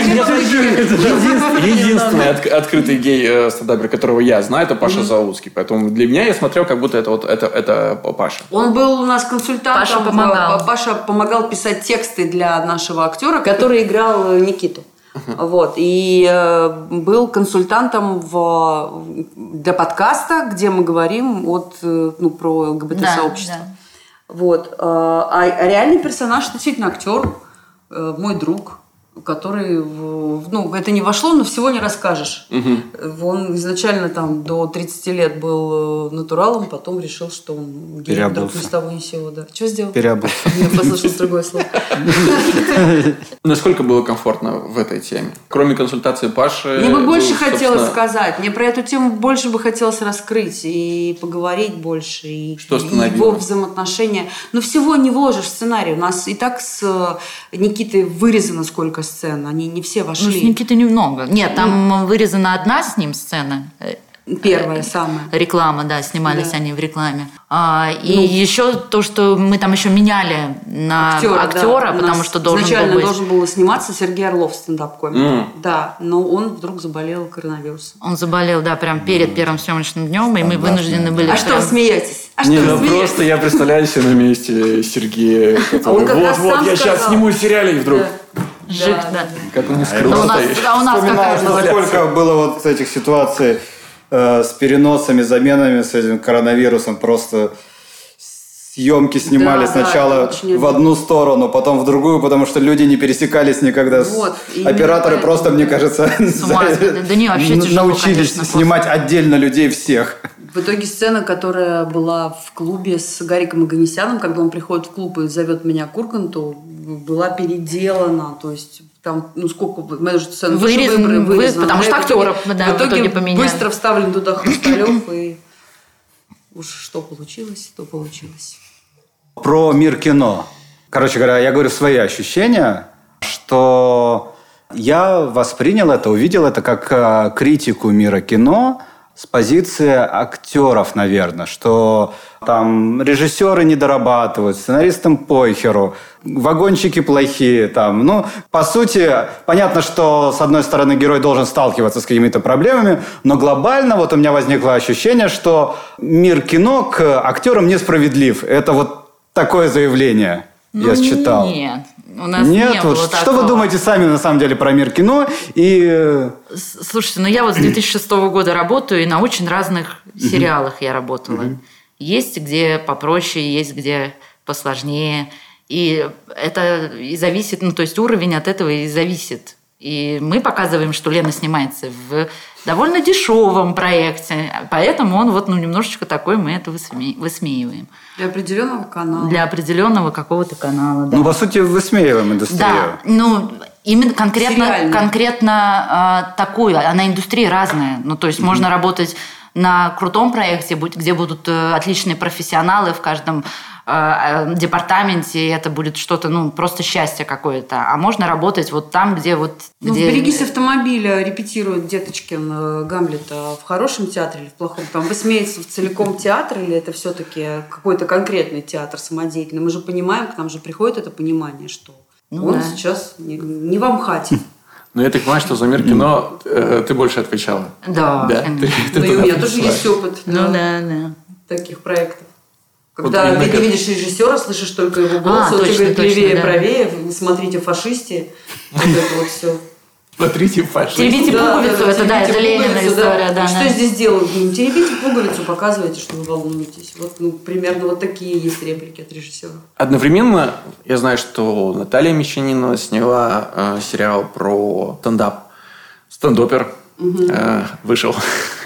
Speaker 2: единственный открытый гей э, стендапер, которого я знаю, это Паша Зауцкий. Поэтому для меня я смотрел, как будто это вот это, это Паша.
Speaker 1: Он был у нас консультантом.
Speaker 4: Паша помогал.
Speaker 1: Паша помогал писать тексты для нашего актера, который играл э, Никиту. Вот. И э, был консультантом в, для подкаста, где мы говорим от, ну, про ЛГБТ-сообщество. Да, да. Вот. А реальный персонаж действительно актер, э, мой друг, который, ну, это не вошло, но всего не расскажешь. Угу. Он изначально там до 30 лет был э, натуралом, потом решил, что он гей, вдруг ни с того ни с сего. Да. Что сделал?
Speaker 3: Переобулся.
Speaker 1: Я послышал другое слово.
Speaker 2: Насколько было комфортно в этой теме? Кроме консультации Паши...
Speaker 1: Мне бы больше хотелось сказать. Мне про эту тему больше бы хотелось раскрыть и поговорить больше. И его взаимоотношения. Но всего не вложишь в сценарий. У нас и так с э, Никитой вырезано сколько сцен, они не все вошли.
Speaker 4: Ну, с Никитой немного. Нет, там ну, вырезана одна с ним сцена.
Speaker 1: Первая самая.
Speaker 4: Реклама, да, снимались да. они в рекламе. А, и ну, еще то, что мы там еще меняли на актера, актера да. потому что должен
Speaker 1: изначально
Speaker 4: был быть...
Speaker 1: должен был сниматься Сергей Орлов, стендап-комик. Mm. Да, но он вдруг заболел коронавирусом.
Speaker 4: Он заболел, да, прям перед mm. первым съемочным днем, и мы вынуждены были...
Speaker 1: А прям... что, смеетесь? А
Speaker 2: не, ну просто я представляю себе на месте Сергея, который, а вот, вот, я сейчас сниму сериале, и вдруг...
Speaker 4: Жик, да.
Speaker 2: Как он не скрылся. А у нас,
Speaker 4: а у нас какая
Speaker 3: сколько было вот этих ситуаций э, с переносами, заменами с этим коронавирусом. Просто съемки снимали да, сначала да, в одну сторону, потом в другую, потому что люди не пересекались никогда. Вот, Операторы просто, мне кажется,
Speaker 4: да не, вообще
Speaker 3: тяжело, научились конечно, снимать отдельно людей всех.
Speaker 1: В итоге сцена, которая была в клубе с Гариком Аганесяном, когда он приходит в клуб и зовет меня к Урганту, была переделана. То есть там, ну сколько, менеджер сцены
Speaker 4: Вырез, выбрали, вырезан, потому что актеров да,
Speaker 1: в итоге, в итоге поменяли. быстро вставлен туда Хрусталев и уж что получилось, то получилось.
Speaker 3: Про мир кино. Короче говоря, я говорю свои ощущения, что я воспринял это, увидел это как э, критику мира кино с позиции актеров, наверное, что там режиссеры не дорабатывают, сценаристам похеру, вагончики плохие там. Ну, по сути, понятно, что с одной стороны герой должен сталкиваться с какими-то проблемами, но глобально вот у меня возникло ощущение, что мир кино к актерам несправедлив. Это вот такое заявление ну, я считал.
Speaker 4: Нет. У нас
Speaker 3: Нет,
Speaker 4: не
Speaker 3: вот
Speaker 4: было
Speaker 3: что такого. вы думаете сами на самом деле про мир кино? И... Э,
Speaker 4: слушайте, ну я вот с 2006 года работаю, и на очень разных сериалах я работала. Есть где попроще, есть где посложнее. И это и зависит, ну то есть уровень от этого и зависит. И мы показываем, что Лена снимается в довольно дешевом проекте, поэтому он вот ну, немножечко такой, мы это высме... высмеиваем.
Speaker 1: Для определенного канала.
Speaker 4: Для определенного какого-то канала, да.
Speaker 3: Ну, по сути, высмеиваем индустрию.
Speaker 4: Да, ну, именно конкретно, конкретно э, такую, она индустрия разная. Ну, то есть mm-hmm. можно работать на крутом проекте, где будут э, отличные профессионалы в каждом департаменте, и это будет что-то, ну, просто счастье какое-то. А можно работать вот там, где вот...
Speaker 1: Ну,
Speaker 4: где...
Speaker 1: «Берегись автомобиля» репетирует Деточкин э, Гамлета в хорошем театре или в плохом? Там высмеется в целиком театр или это все-таки какой-то конкретный театр самодеятельный? Мы же понимаем, к нам же приходит это понимание, что ну, он да. сейчас не, не в Амхате.
Speaker 2: Ну, я так понимаю, что за мир кино э, ты больше отвечала.
Speaker 4: Да.
Speaker 2: да?
Speaker 1: Ты, ты ну, и у меня тоже есть опыт.
Speaker 4: Ну, да, да.
Speaker 1: Таких проектов. Когда вот ты как... не видишь режиссера, слышишь только его голос,
Speaker 4: а,
Speaker 1: он
Speaker 4: точно,
Speaker 1: тебе говорит левее,
Speaker 4: да.
Speaker 1: правее, смотрите фашисте, вот это вот все.
Speaker 2: Смотрите фашисты.
Speaker 4: Теребите да, пуговицу, да, это, да, это Ленина история. Да. Да,
Speaker 1: что да. здесь делают? Ну, теребите пуговицу, показывайте, что вы волнуетесь. Вот ну, примерно вот такие есть реплики от режиссера.
Speaker 2: Одновременно я знаю, что Наталья Мещанинова сняла э, сериал про стендап. Стендопер угу. э, вышел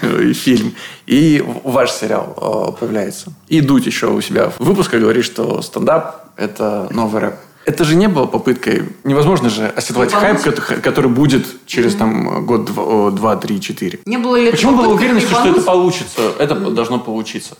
Speaker 2: фильм, и ваш сериал э, появляется. И Дудь еще у себя в выпуске говорит, что стендап – это новый рэп. Это же не было попыткой, невозможно же оседлать ну, хайп, который, будет через mm там год, два, два, три, четыре.
Speaker 1: Не было ли
Speaker 2: Почему было уверенности, что это получится? Это mm должно получиться.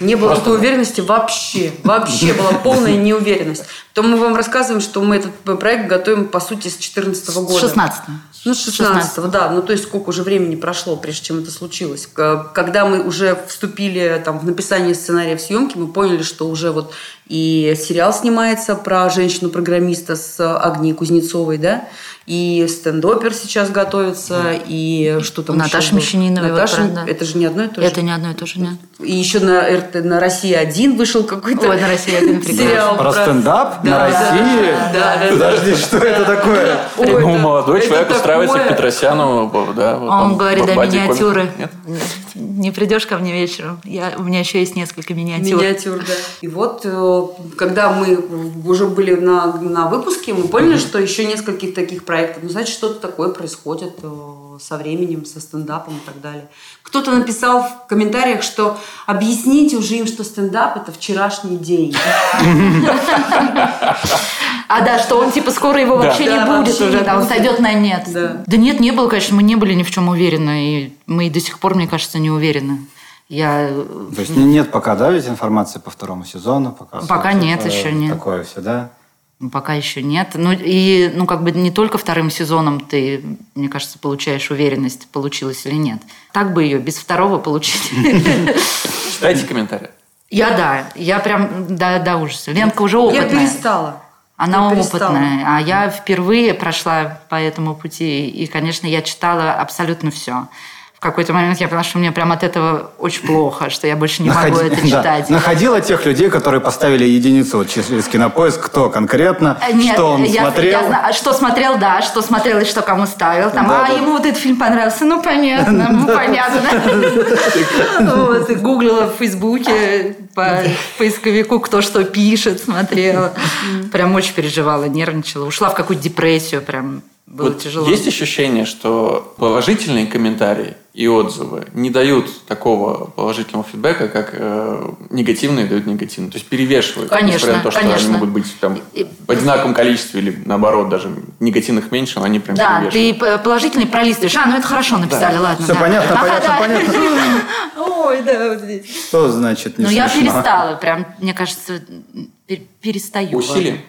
Speaker 1: Не было Просто... такой уверенности вообще. Вообще была полная неуверенность. То мы вам рассказываем, что мы этот проект готовим, по сути, с 2014 года.
Speaker 4: С 16
Speaker 1: ну, с 16 да. Ну, то есть, сколько уже времени прошло, прежде чем это случилось. Когда мы уже вступили там, в написание сценария в съемки, мы поняли, что уже вот и сериал снимается про женщину-программиста с Агнией Кузнецовой, да, и стендопер сейчас готовится, и что там
Speaker 4: Наташа Мещаниновой.
Speaker 1: Наташа, вот, да. это же не одно и то же.
Speaker 4: Это не одно и то же, нет.
Speaker 1: И еще на, РТ, на «Россия-1» вышел какой-то
Speaker 4: Ой, на «Россия-1»
Speaker 1: сериал.
Speaker 3: Про, про стендап да, на России?
Speaker 1: Да, да,
Speaker 3: Подожди,
Speaker 1: да.
Speaker 3: что это такое?
Speaker 2: Ой, ну, молодой человек устраивается к Петросяну. Да, вот
Speaker 4: Он говорит, да, миниатюры. Нет? Не придешь ко мне вечером? Я, у меня еще есть несколько миниатюр.
Speaker 1: Миниатюр, да. И вот, э, когда мы уже были на, на выпуске, мы поняли, что еще нескольких таких проектов. Ну, значит, что-то такое происходит э, со временем, со стендапом и так далее. Кто-то написал в комментариях, что объясните уже им, что стендап – это вчерашний день.
Speaker 4: А да, что он типа скоро его вообще не будет уже, да, он сойдет на нет. Да нет, не было, конечно, мы не были ни в чем уверены, и мы до сих пор, мне кажется, не уверены. Я...
Speaker 3: То есть нет пока, да, ведь информации по второму сезону?
Speaker 4: Пока, пока нет, еще нет.
Speaker 3: Такое все, да?
Speaker 4: Ну, пока еще нет. Ну, и, ну, как бы не только вторым сезоном ты, мне кажется, получаешь уверенность, получилось или нет. Так бы ее без второго получить.
Speaker 2: Читайте комментарии.
Speaker 4: Я да, я прям до, до ужаса. Ленка уже опытная.
Speaker 1: Я перестала.
Speaker 4: Она я опытная, а я впервые прошла по этому пути, и, конечно, я читала абсолютно все какой-то момент я поняла, что мне прям от этого очень плохо, что я больше не Находи... могу это читать.
Speaker 3: Да. Находила тех людей, которые поставили единицу вот через кинопоиск, кто конкретно, э, Нет, что он я, смотрел. Я,
Speaker 4: я, что смотрел, да, что смотрел и что кому ставил. Там, да, а да. ему вот этот фильм понравился, ну понятно, ну понятно. Вот, гуглила в Фейсбуке по поисковику, кто что пишет, смотрела. Прям очень переживала, нервничала. Ушла в какую-то депрессию прям. Было вот тяжело.
Speaker 2: Есть ощущение, что положительные комментарии и отзывы не дают такого положительного фидбэка, как э, негативные дают негативные. То есть перевешивают.
Speaker 4: Конечно,
Speaker 2: несмотря на то, что
Speaker 4: конечно.
Speaker 2: они могут быть там, в одинаковом количестве или наоборот даже негативных меньше, но они прям
Speaker 4: Да, ты положительный пролистываешь. А, ну это хорошо написали, да. ладно.
Speaker 3: Все
Speaker 4: да.
Speaker 3: понятно, ага, понятно, да. понятно.
Speaker 4: Ой, да, вот здесь.
Speaker 3: Что значит не
Speaker 4: Ну я перестала, прям, мне кажется, перестаю.
Speaker 2: Усилием?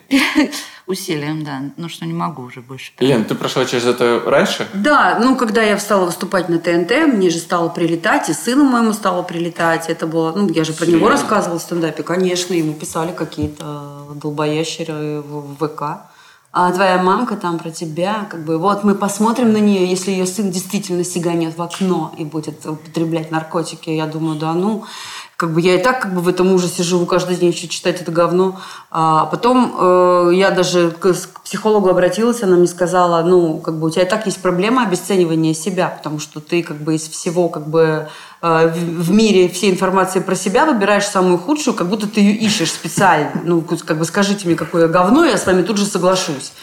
Speaker 4: Усилием, да. Ну, что не могу уже больше.
Speaker 2: Лен, ты прошла через это раньше?
Speaker 1: Да, ну, когда я стала выступать на ТНТ, мне же стало прилетать, и сыну моему стало прилетать. Это было, ну, я же про Серьезно? него рассказывала в стендапе. Конечно, ему писали какие-то долбоящеры в ВК. А твоя мамка там про тебя, как бы, вот мы посмотрим на нее, если ее сын действительно сиганет в окно и будет употреблять наркотики, я думаю, да ну, как бы я и так как бы в этом ужасе живу каждый день еще читать это говно. А потом э, я даже к, к психологу обратилась, она мне сказала, ну, как бы у тебя и так есть проблема обесценивания себя, потому что ты как бы из всего как бы э, в, в мире всей информации про себя выбираешь самую худшую, как будто ты ее ищешь специально. Ну, как бы скажите мне, какое говно, я с вами тут же соглашусь.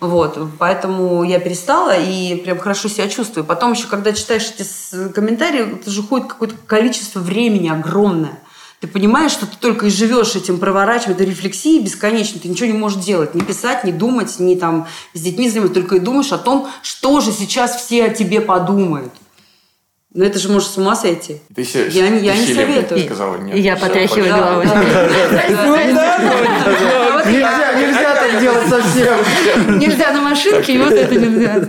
Speaker 1: Вот, поэтому я перестала и прям хорошо себя чувствую. Потом еще, когда читаешь эти комментарии, это же уходит какое-то количество времени огромное. Ты понимаешь, что ты только и живешь этим, проворачиваешь, это рефлексии бесконечно, ты ничего не можешь делать, не писать, не думать, не там с детьми заниматься, только и думаешь о том, что же сейчас все о тебе подумают. Ну это же может с ума сойти.
Speaker 2: Ты се, я
Speaker 1: не, я не советую.
Speaker 2: Сказала, нет,
Speaker 4: я потряхиваю головой.
Speaker 3: Нельзя, нельзя так делать совсем.
Speaker 4: Нельзя на машинке, и вот это нельзя.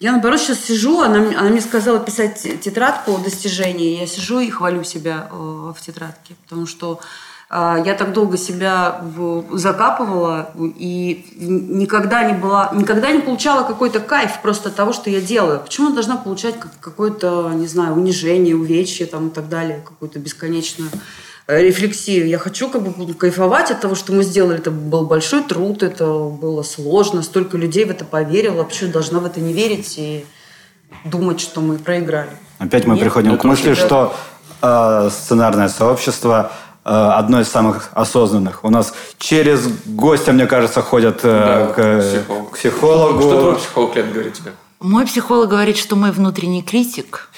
Speaker 1: Я, наоборот, сейчас сижу, она, она мне сказала писать тетрадку достижений. Я сижу и хвалю себя э, в тетрадке, потому что а, я так долго себя закапывала и никогда не была, никогда не получала какой-то кайф просто от того, что я делаю. Почему я должна получать какое-то, не знаю, унижение, увечье там и так далее, какую-то бесконечную э, рефлексию. Я хочу как бы кайфовать от того, что мы сделали. Это был большой труд, это было сложно, столько людей в это поверило. Я должна в это не верить и думать, что мы проиграли?
Speaker 3: Опять мы Нет? приходим к мысли, что э, сценарное сообщество Э, одно из самых осознанных. У нас через гостя, мне кажется, ходят э, да, к, психолог. к психологу.
Speaker 2: Что твой психолог Лен говорит тебе?
Speaker 4: Мой психолог говорит, что мой внутренний критик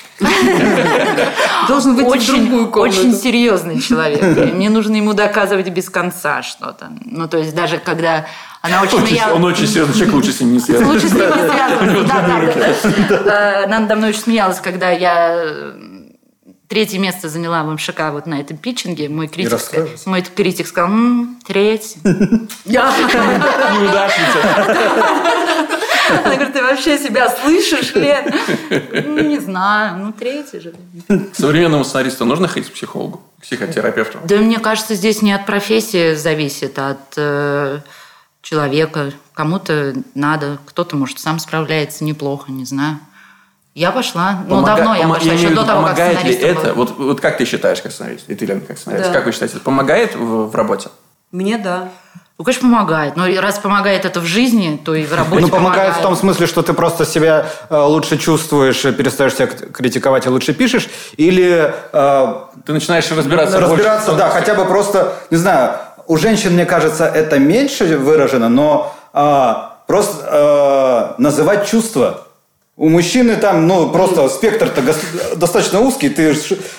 Speaker 1: должен быть очень, в другую комнату.
Speaker 4: Очень серьезный человек. Мне нужно ему доказывать без конца что-то. Ну, то есть даже когда она очень,
Speaker 2: очень
Speaker 4: смеялась.
Speaker 2: Он очень серьезный человек, лучше с ним не связываться.
Speaker 4: Лучше с ним не связываться, да, да. Она надо мной очень смеялась, когда я Третье место заняла в МШК вот на этом питчинге. Мой критик, мой критик сказал, м-м, третье.
Speaker 2: Неудачница.
Speaker 4: Она говорит, ты вообще себя слышишь, Лен? Ну, не знаю, ну, третий же.
Speaker 2: Современному сценаристу нужно ходить к психологу, к психотерапевту?
Speaker 4: Да, мне кажется, здесь не от профессии зависит, а от э, человека. Кому-то надо, кто-то, может, сам справляется неплохо, не знаю. Я пошла. Ну, Помога... давно я пошла, я еще до того,
Speaker 2: помогает
Speaker 4: как
Speaker 2: ли это? Вот, вот как ты считаешь, как сценарист? И ты, Лена, как сценарист? Да. Как вы считаете, это помогает в, в работе?
Speaker 1: Мне да.
Speaker 4: Ну, конечно, помогает. Но раз помогает это в жизни, то и в работе Ну,
Speaker 3: помогает, помогает в том смысле, что ты просто себя э, лучше чувствуешь, перестаешь себя критиковать и лучше пишешь, или... Э,
Speaker 2: ты начинаешь разбираться
Speaker 3: Разбираться, больше, да, хотя бы просто, не знаю, у женщин, мне кажется, это меньше выражено, но э, просто э, называть чувства у мужчины там, ну, просто спектр-то достаточно узкий. Ты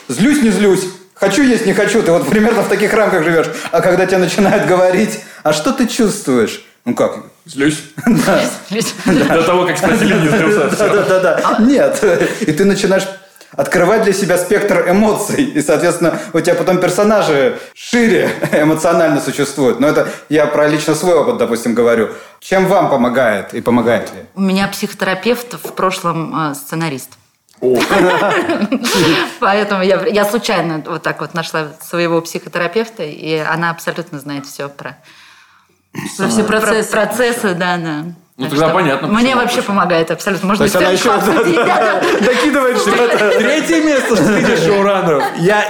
Speaker 3: злюсь, не злюсь, хочу есть, не хочу. Ты вот примерно в таких рамках живешь. А когда тебе начинают говорить, а что ты чувствуешь? Ну как?
Speaker 2: Злюсь. До того, как спросили, не злился.
Speaker 3: Да, да, да. Нет. И ты начинаешь открывать для себя спектр эмоций. И, соответственно, у тебя потом персонажи шире эмоционально существуют. Но это я про лично свой опыт, допустим, говорю. Чем вам помогает и помогает ли?
Speaker 4: У меня психотерапевт в прошлом э, сценарист. Поэтому я, я случайно вот так вот нашла своего психотерапевта, и она абсолютно знает все про,
Speaker 1: про все процессы.
Speaker 4: Про, процессы, да, да.
Speaker 2: Ну, тогда понятно.
Speaker 4: Мне вообще помогает абсолютно. Можно
Speaker 3: То есть она еще докидывает что-то.
Speaker 2: Третье место среди шоураннеров. Я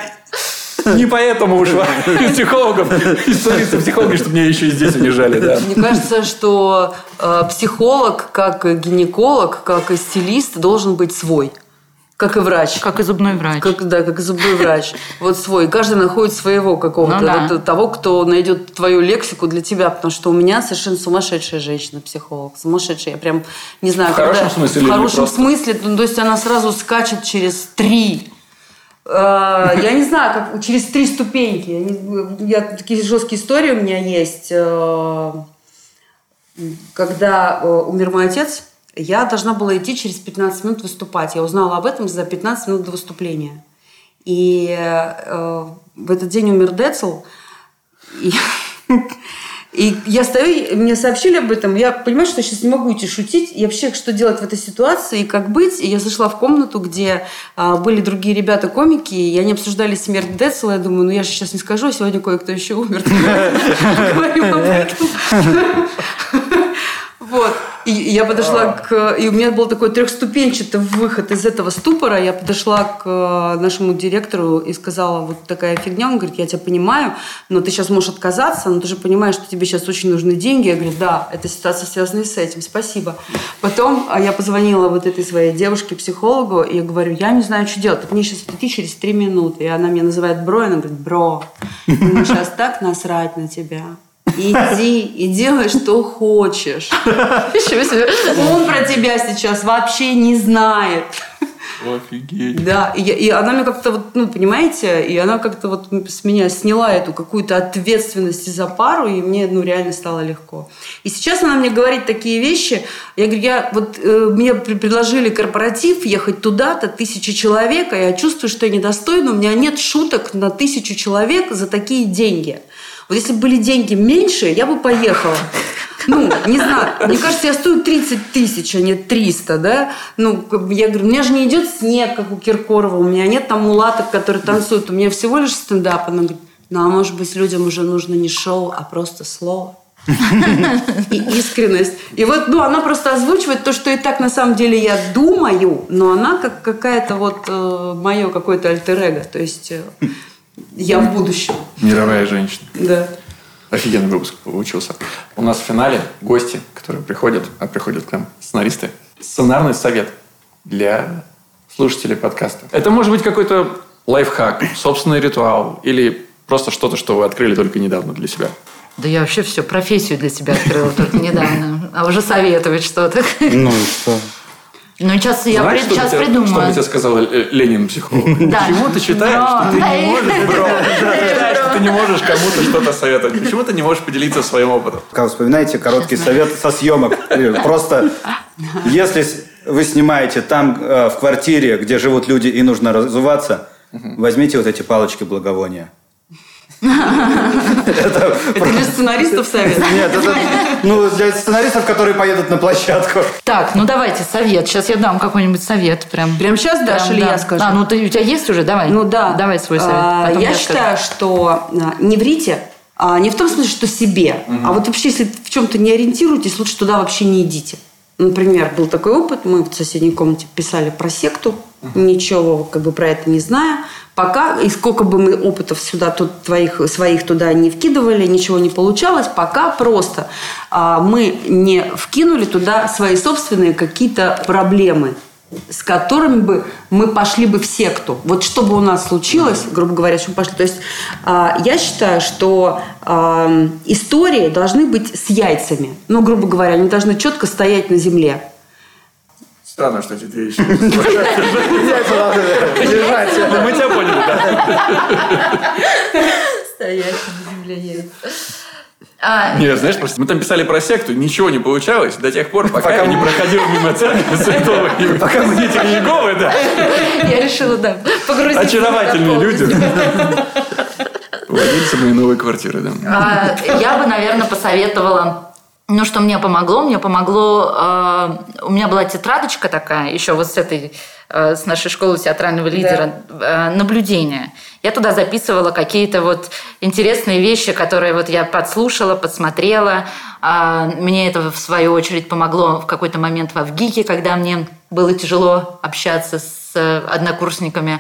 Speaker 2: не поэтому ушла из психологов, из столицы психологи, чтобы меня еще и здесь унижали, да.
Speaker 1: Мне кажется, что э, психолог, как гинеколог, как и стилист, должен быть свой. Как и врач.
Speaker 4: Как и зубной врач.
Speaker 1: Как, да, как и зубной врач. Вот свой. Каждый находит своего какого-то. Ну, да. вот, того, кто найдет твою лексику для тебя. Потому что у меня совершенно сумасшедшая женщина-психолог. Сумасшедшая. Я прям не знаю,
Speaker 2: в когда... хорошем смысле?
Speaker 1: В хорошем смысле. Ну, то есть она сразу скачет через три э, я не знаю, как через три ступеньки. Я, такие жесткие истории у меня есть. Э, когда э, умер мой отец, я должна была идти через 15 минут выступать. Я узнала об этом за 15 минут до выступления. И э, в этот день умер Децл. И, и я стою, мне сообщили об этом. Я понимаю, что я сейчас не могу идти шутить. И вообще, что делать в этой ситуации и как быть. И я зашла в комнату, где э, были другие ребята-комики, и они обсуждали смерть Децла. Я думаю, ну я же сейчас не скажу, а сегодня кое-кто еще умер. Говорим об этом. Вот. И я подошла а. к... И у меня был такой трехступенчатый выход из этого ступора. Я подошла к э, нашему директору и сказала, вот такая фигня. Он говорит, я тебя понимаю, но ты сейчас можешь отказаться, но ты же понимаешь, что тебе сейчас очень нужны деньги. Я говорю, да, эта ситуация связана с этим, спасибо. Потом а, я позвонила вот этой своей девушке-психологу, и я говорю, я не знаю, что делать. Ты мне сейчас прийти через три минуты. И она меня называет бро, и она говорит, бро, ему сейчас так насрать на тебя. Иди и делай, что хочешь. Он про тебя сейчас вообще не знает.
Speaker 2: Офигеть.
Speaker 1: Да, и, и она мне как-то вот, ну, понимаете, и она как-то вот с меня сняла эту какую-то ответственность за пару, и мне, ну, реально стало легко. И сейчас она мне говорит такие вещи, я говорю, я вот, э, мне предложили корпоратив, ехать туда-то, тысячи человек, а я чувствую, что я недостойна, у меня нет шуток на тысячу человек за такие деньги. Вот если бы были деньги меньше, я бы поехала. Ну, не знаю, мне кажется, я стою 30 тысяч, а не 300, да? Ну, я говорю, у меня же не идет снег, как у Киркорова, у меня нет там мулаток, которые танцуют, у меня всего лишь стендап. Она говорит, ну, а может быть, людям уже нужно не шоу, а просто слово. И искренность. И вот, ну, она просто озвучивает то, что и так на самом деле я думаю, но она как какая-то вот э, мое какое-то альтер-эго. То есть э, я в будущем.
Speaker 2: Мировая женщина.
Speaker 1: Да.
Speaker 2: Офигенный выпуск получился. У нас в финале гости, которые приходят, а приходят к нам сценаристы. Сценарный совет для слушателей подкаста. Это может быть какой-то лайфхак, собственный ритуал или просто что-то, что вы открыли только недавно для себя.
Speaker 4: Да я вообще все, профессию для себя открыла только недавно. А уже советовать что-то.
Speaker 3: Ну и что?
Speaker 4: Ну, сейчас я
Speaker 2: Знаешь,
Speaker 4: сейчас
Speaker 2: что
Speaker 4: придумаю.
Speaker 2: Что бы тебе сказал Ленин, психолог?
Speaker 4: Да.
Speaker 2: Почему ты считаешь, что ты не можешь, что ты не можешь кому-то что-то советовать? Почему ты не можешь поделиться своим опытом?
Speaker 3: Как вспоминаете короткий совет со съемок? Просто если вы снимаете там э, в квартире, где живут люди и нужно разуваться, возьмите вот эти палочки благовония.
Speaker 1: Это для сценаристов совет?
Speaker 3: Нет, это ну, для сценаристов, которые поедут на площадку.
Speaker 4: Так, ну давайте совет. Сейчас я дам какой-нибудь совет. Прям,
Speaker 1: Прям сейчас дашь или я скажу?
Speaker 4: А, ну ты, у тебя есть уже? Давай.
Speaker 1: Ну да.
Speaker 4: Давай свой совет.
Speaker 1: А, я, считаю, что а, не врите, а, не в том смысле, что себе, а вот вообще, если в чем-то не ориентируетесь, лучше туда вообще не идите. Например, был такой опыт, мы в соседней комнате писали про секту, ничего как бы про это не зная. Пока, и сколько бы мы опытов сюда, тут твоих, своих туда не вкидывали, ничего не получалось, пока просто а, мы не вкинули туда свои собственные какие-то проблемы с которыми бы мы пошли бы в секту. Вот что бы у нас случилось, грубо говоря, что мы пошли. То есть э, я считаю, что э, истории должны быть с яйцами. Ну, грубо говоря, они должны четко стоять на земле.
Speaker 2: Странно, что эти две вещи. Держать. Мы тебя поняли, да.
Speaker 4: Стоять на земле яйца.
Speaker 2: А... Не, знаешь, просто мы там писали про секту, ничего не получалось до тех пор, пока, пока я не проходил мимо церкви святого, пока мы не Иеговы, да.
Speaker 4: я решила, да, погрузиться.
Speaker 2: Очаровательные люди. Владельцы моей новой квартиры, да.
Speaker 4: А, я бы, наверное, посоветовала ну, что мне помогло? Мне помогло... Э, у меня была тетрадочка такая, еще вот с этой, э, с нашей школы театрального лидера, да. э, наблюдения. Я туда записывала какие-то вот интересные вещи, которые вот я подслушала, подсмотрела. Э, мне это, в свою очередь, помогло в какой-то момент в Авгике, когда мне было тяжело общаться с однокурсниками.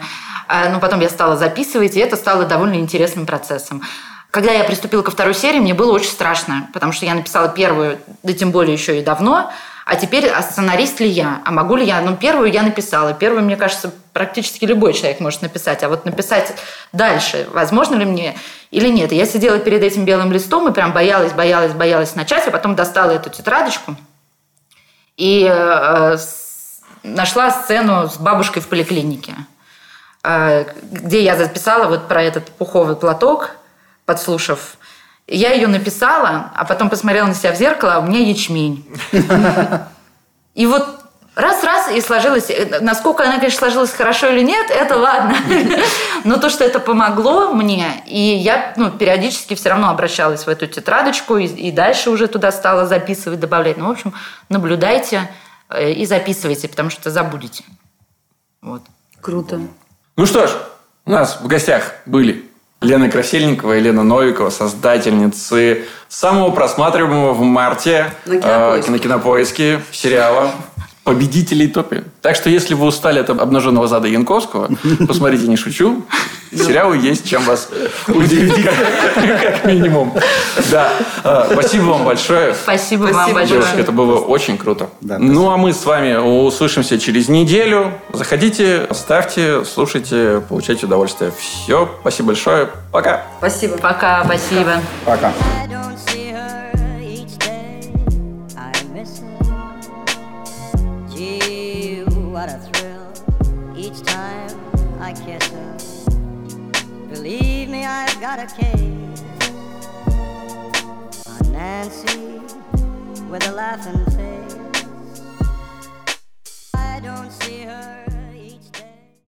Speaker 4: Э, ну, потом я стала записывать, и это стало довольно интересным процессом. Когда я приступила ко второй серии, мне было очень страшно, потому что я написала первую, да тем более еще и давно, а теперь, а сценарист ли я? А могу ли я? Ну, первую я написала. Первую, мне кажется, практически любой человек может написать. А вот написать дальше, возможно ли мне или нет? я сидела перед этим белым листом и прям боялась, боялась, боялась начать, а потом достала эту тетрадочку и э, нашла сцену с бабушкой в поликлинике, э, где я записала вот про этот пуховый платок – подслушав. Я ее написала, а потом посмотрела на себя в зеркало, а у меня ячмень. И вот раз-раз и сложилось. Э, насколько она, конечно, сложилась хорошо или нет, это ладно. Но то, что это помогло мне, и я ну, периодически все равно обращалась в эту тетрадочку, и, и дальше уже туда стала записывать, добавлять. Ну, в общем, наблюдайте э, и записывайте, потому что забудете. Вот.
Speaker 1: Круто.
Speaker 2: Ну что ж, у нас в гостях были Лена Красильникова и Лена Новикова, создательницы самого просматриваемого в марте на кинопоиске, э, на кинопоиске сериала победителей топи. Так что, если вы устали от обнаженного зада Янковского, посмотрите «Не шучу». Сериалы есть, чем вас удивить, как, минимум. Да. А, спасибо вам большое.
Speaker 4: Спасибо, вам большое.
Speaker 2: Девушка, это было очень круто. ну, а мы с вами услышимся через неделю. Заходите, ставьте, слушайте, получайте удовольствие. Все. Спасибо большое. Пока.
Speaker 1: Спасибо.
Speaker 4: Пока. Спасибо.
Speaker 3: Пока. I've got a case on Nancy with a laughing face. I don't see her.